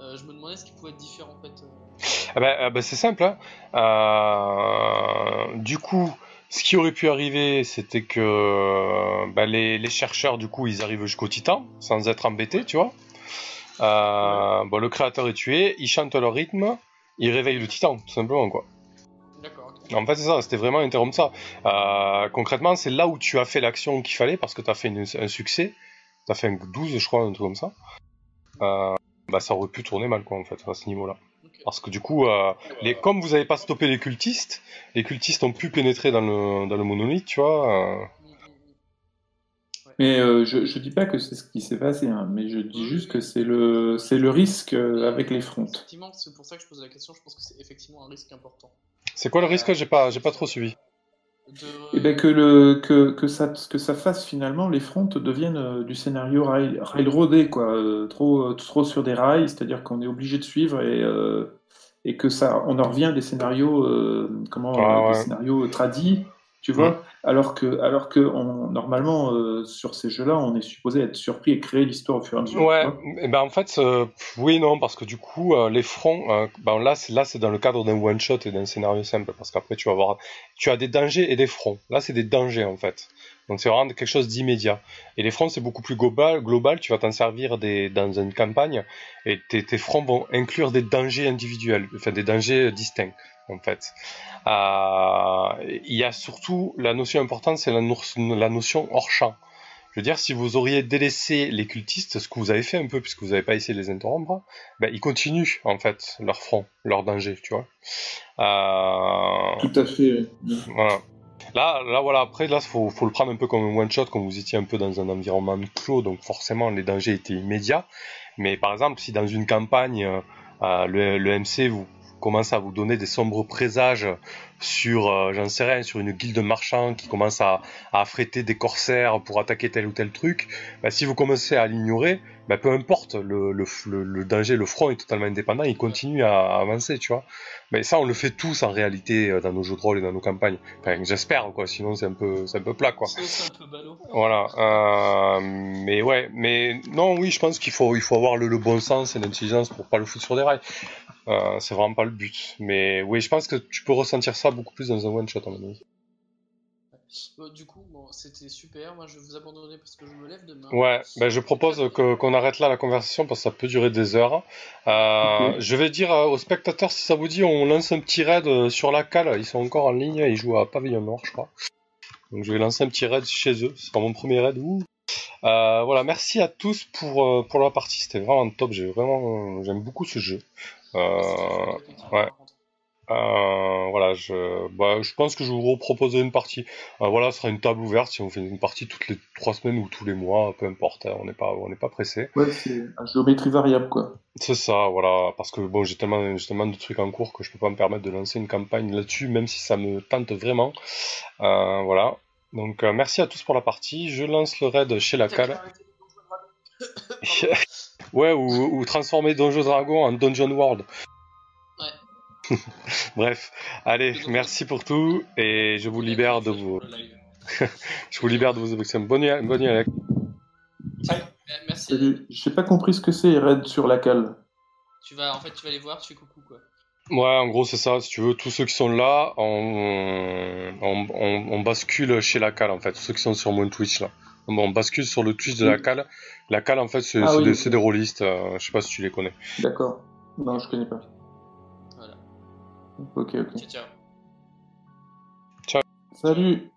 Euh, je me demandais ce qui pouvait être différent en fait. euh. Ah bah, ah bah, c'est simple. Hein. Euh, du coup, ce qui aurait pu arriver, c'était que bah, les, les chercheurs, du coup, ils arrivent jusqu'au Titan sans être embêtés, tu vois. Bon, le créateur est tué, ils chantent leur rythme, ils réveillent le Titan, tout simplement, quoi. En fait, c'est ça, c'était vraiment interrompre ça. Euh, concrètement, c'est là où tu as fait l'action qu'il fallait parce que tu as fait une- un succès. Tu as fait un 12, je crois, un truc comme ça. Euh, bah, ça aurait pu tourner mal, quoi, en fait, à ce niveau-là. Parce que du coup, euh, les, comme vous n'avez pas stoppé les cultistes, les cultistes ont pu pénétrer dans le, dans le monolithe, tu vois. Mais euh, je je dis pas que c'est ce qui s'est passé, hein, mais je dis juste que c'est le c'est le risque euh, avec les frontes. Effectivement, c'est pour ça que je pose la question. Je pense que c'est effectivement un risque important. C'est quoi le risque J'ai pas, j'ai pas trop suivi. De... Et ben que le que, que ça que ça fasse finalement les frontes deviennent euh, du scénario rail, railroadé quoi, euh, trop euh, trop sur des rails, c'est-à-dire qu'on est obligé de suivre et euh, et que ça on en revient à des scénarios euh, comment Ah euh, des ouais. scénarios tradis, tu vois, alors que alors que on, normalement euh, sur ces jeux-là on est supposé être surpris et créer l'histoire au fur et à mesure. Ouais, et ben en fait, euh, oui et non, parce que du coup, euh, les fronts, euh, ben là, c'est là, c'est dans le cadre d'un one shot et d'un scénario simple, parce qu'après, tu vas avoir, tu as des dangers et des fronts. Là, c'est des dangers en fait. Donc c'est vraiment quelque chose d'immédiat. Et les fronts, c'est beaucoup plus global, global. Tu vas t'en servir des, dans une campagne, et tes, tes fronts vont inclure des dangers individuels, enfin des dangers distincts en fait. Euh, Il y a surtout la notion importante, c'est la, no- la notion hors champ. Je veux dire, si vous auriez délaissé les cultistes, ce que vous avez fait un peu, puisque vous n'avez pas essayé de les interrompre, ben, ils continuent, en fait, leur front, leur danger, tu vois. Euh, Tout à fait. voilà. Là, là, voilà, après, là, faut, faut le prendre un peu comme un one-shot, comme vous étiez un peu dans un environnement clos, donc forcément, les dangers étaient immédiats. Mais par exemple, si dans une campagne, euh, le, le MC vous commence à vous donner des sombres présages sur, euh, j'en sais rien, sur une guilde marchand qui commence à, à affréter des corsaires pour attaquer tel ou tel truc, bah, si vous commencez à l'ignorer, bah, peu importe, le, le, le, le danger, le front est totalement indépendant, il continue à, à avancer, tu vois. Mais ça, on le fait tous en réalité euh, dans nos jeux de rôle et dans nos campagnes. Enfin, j'espère, quoi, sinon c'est un peu, c'est un peu plat, quoi. C'est un peu ballot. Voilà. Euh, mais ouais, mais non, oui, je pense qu'il faut, il faut avoir le, le bon sens et l'intelligence pour pas le foutre sur des rails. Euh, c'est vraiment pas le but. Mais oui, je pense que tu peux ressentir ça beaucoup plus dans un one shot, à mon avis. Bon, du coup, bon, c'était super. Moi, je vais vous abandonner parce que je me lève demain. Ouais, ben je propose que- qu'on arrête là la conversation parce que ça peut durer des heures. Euh. Je vais dire euh, aux spectateurs si ça vous dit, on lance un petit raid euh, sur la cale. Ils sont encore en ligne, ils jouent à Pavillon Nord, je crois. Donc je vais lancer un petit raid chez eux. Ce sera mon premier raid. Ouh. Euh, voilà, merci à tous pour euh, pour la partie. C'était vraiment top. J'ai vraiment, j'aime beaucoup ce jeu. Euh, ouais. Euh, voilà, je, bah, je pense que je vous reproposerai une partie. Euh, voilà, ce sera une table ouverte si on fait une partie toutes les trois semaines ou tous les mois, peu importe. hein, on n'est pas, on n'est pas pressé. Ouais, c'est à géométrie variable, quoi. C'est ça, voilà, parce que bon, j'ai tellement, j'ai tellement de trucs en cours que je peux pas me permettre de lancer une campagne là-dessus, même si ça me tente vraiment. Euh, voilà. Donc, euh, merci à tous pour la partie. Je lance le raid chez la cale. [laughs] ouais, ou, ou transformer Donjon Dragon en Dungeon World. Ouais. [laughs] Bref, allez, merci pour tout et je vous libère de vos, [laughs] je vous libère de vos objections. Bonne nuit, bonne nuit, Alex. Merci. Salut. J'ai pas compris ce que c'est, raid sur la cale. Tu vas, en fait, tu vas les voir, tu fais coucou quoi. Ouais, en gros, c'est ça. Si tu veux, tous ceux qui sont là, on, on, on, on bascule chez la cale, en fait. Tous ceux qui sont sur mon Twitch, là. Bon, on bascule sur le Twitch de la cale. La cale, en fait, c'est Ah c'est oui, des, des rôlistes. euh, je sais pas si tu les connais. D'accord. Non, je connais pas. Voilà. Ok, ok. Ciao, ciao. Salut.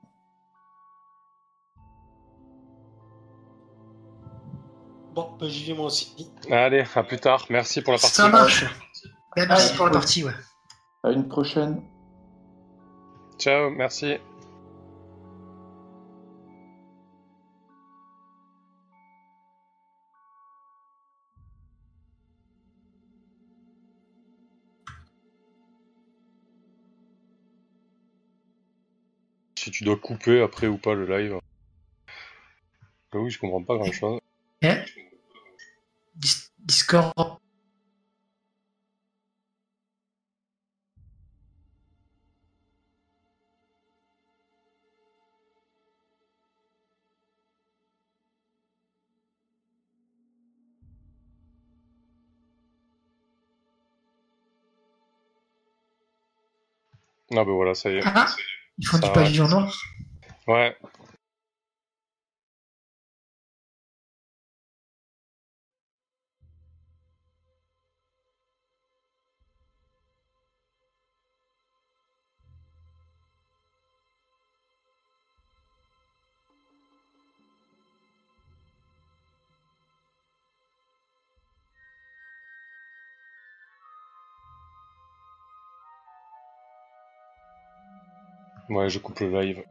Bon, bah, j'y vais moi aussi. Allez, à plus tard. Merci pour la partie. Ça marche. Ben, merci Ah, pour la oui. partie, ouais. À une prochaine. Ciao, merci. Tu dois couper après ou pas le live. Ah oui, je comprends pas grand chose. Dis- Discord. Ah ben voilà, ça y est. Ah, ils font Ça du pavillon noir. Ouais. Ouais, je coupe le live.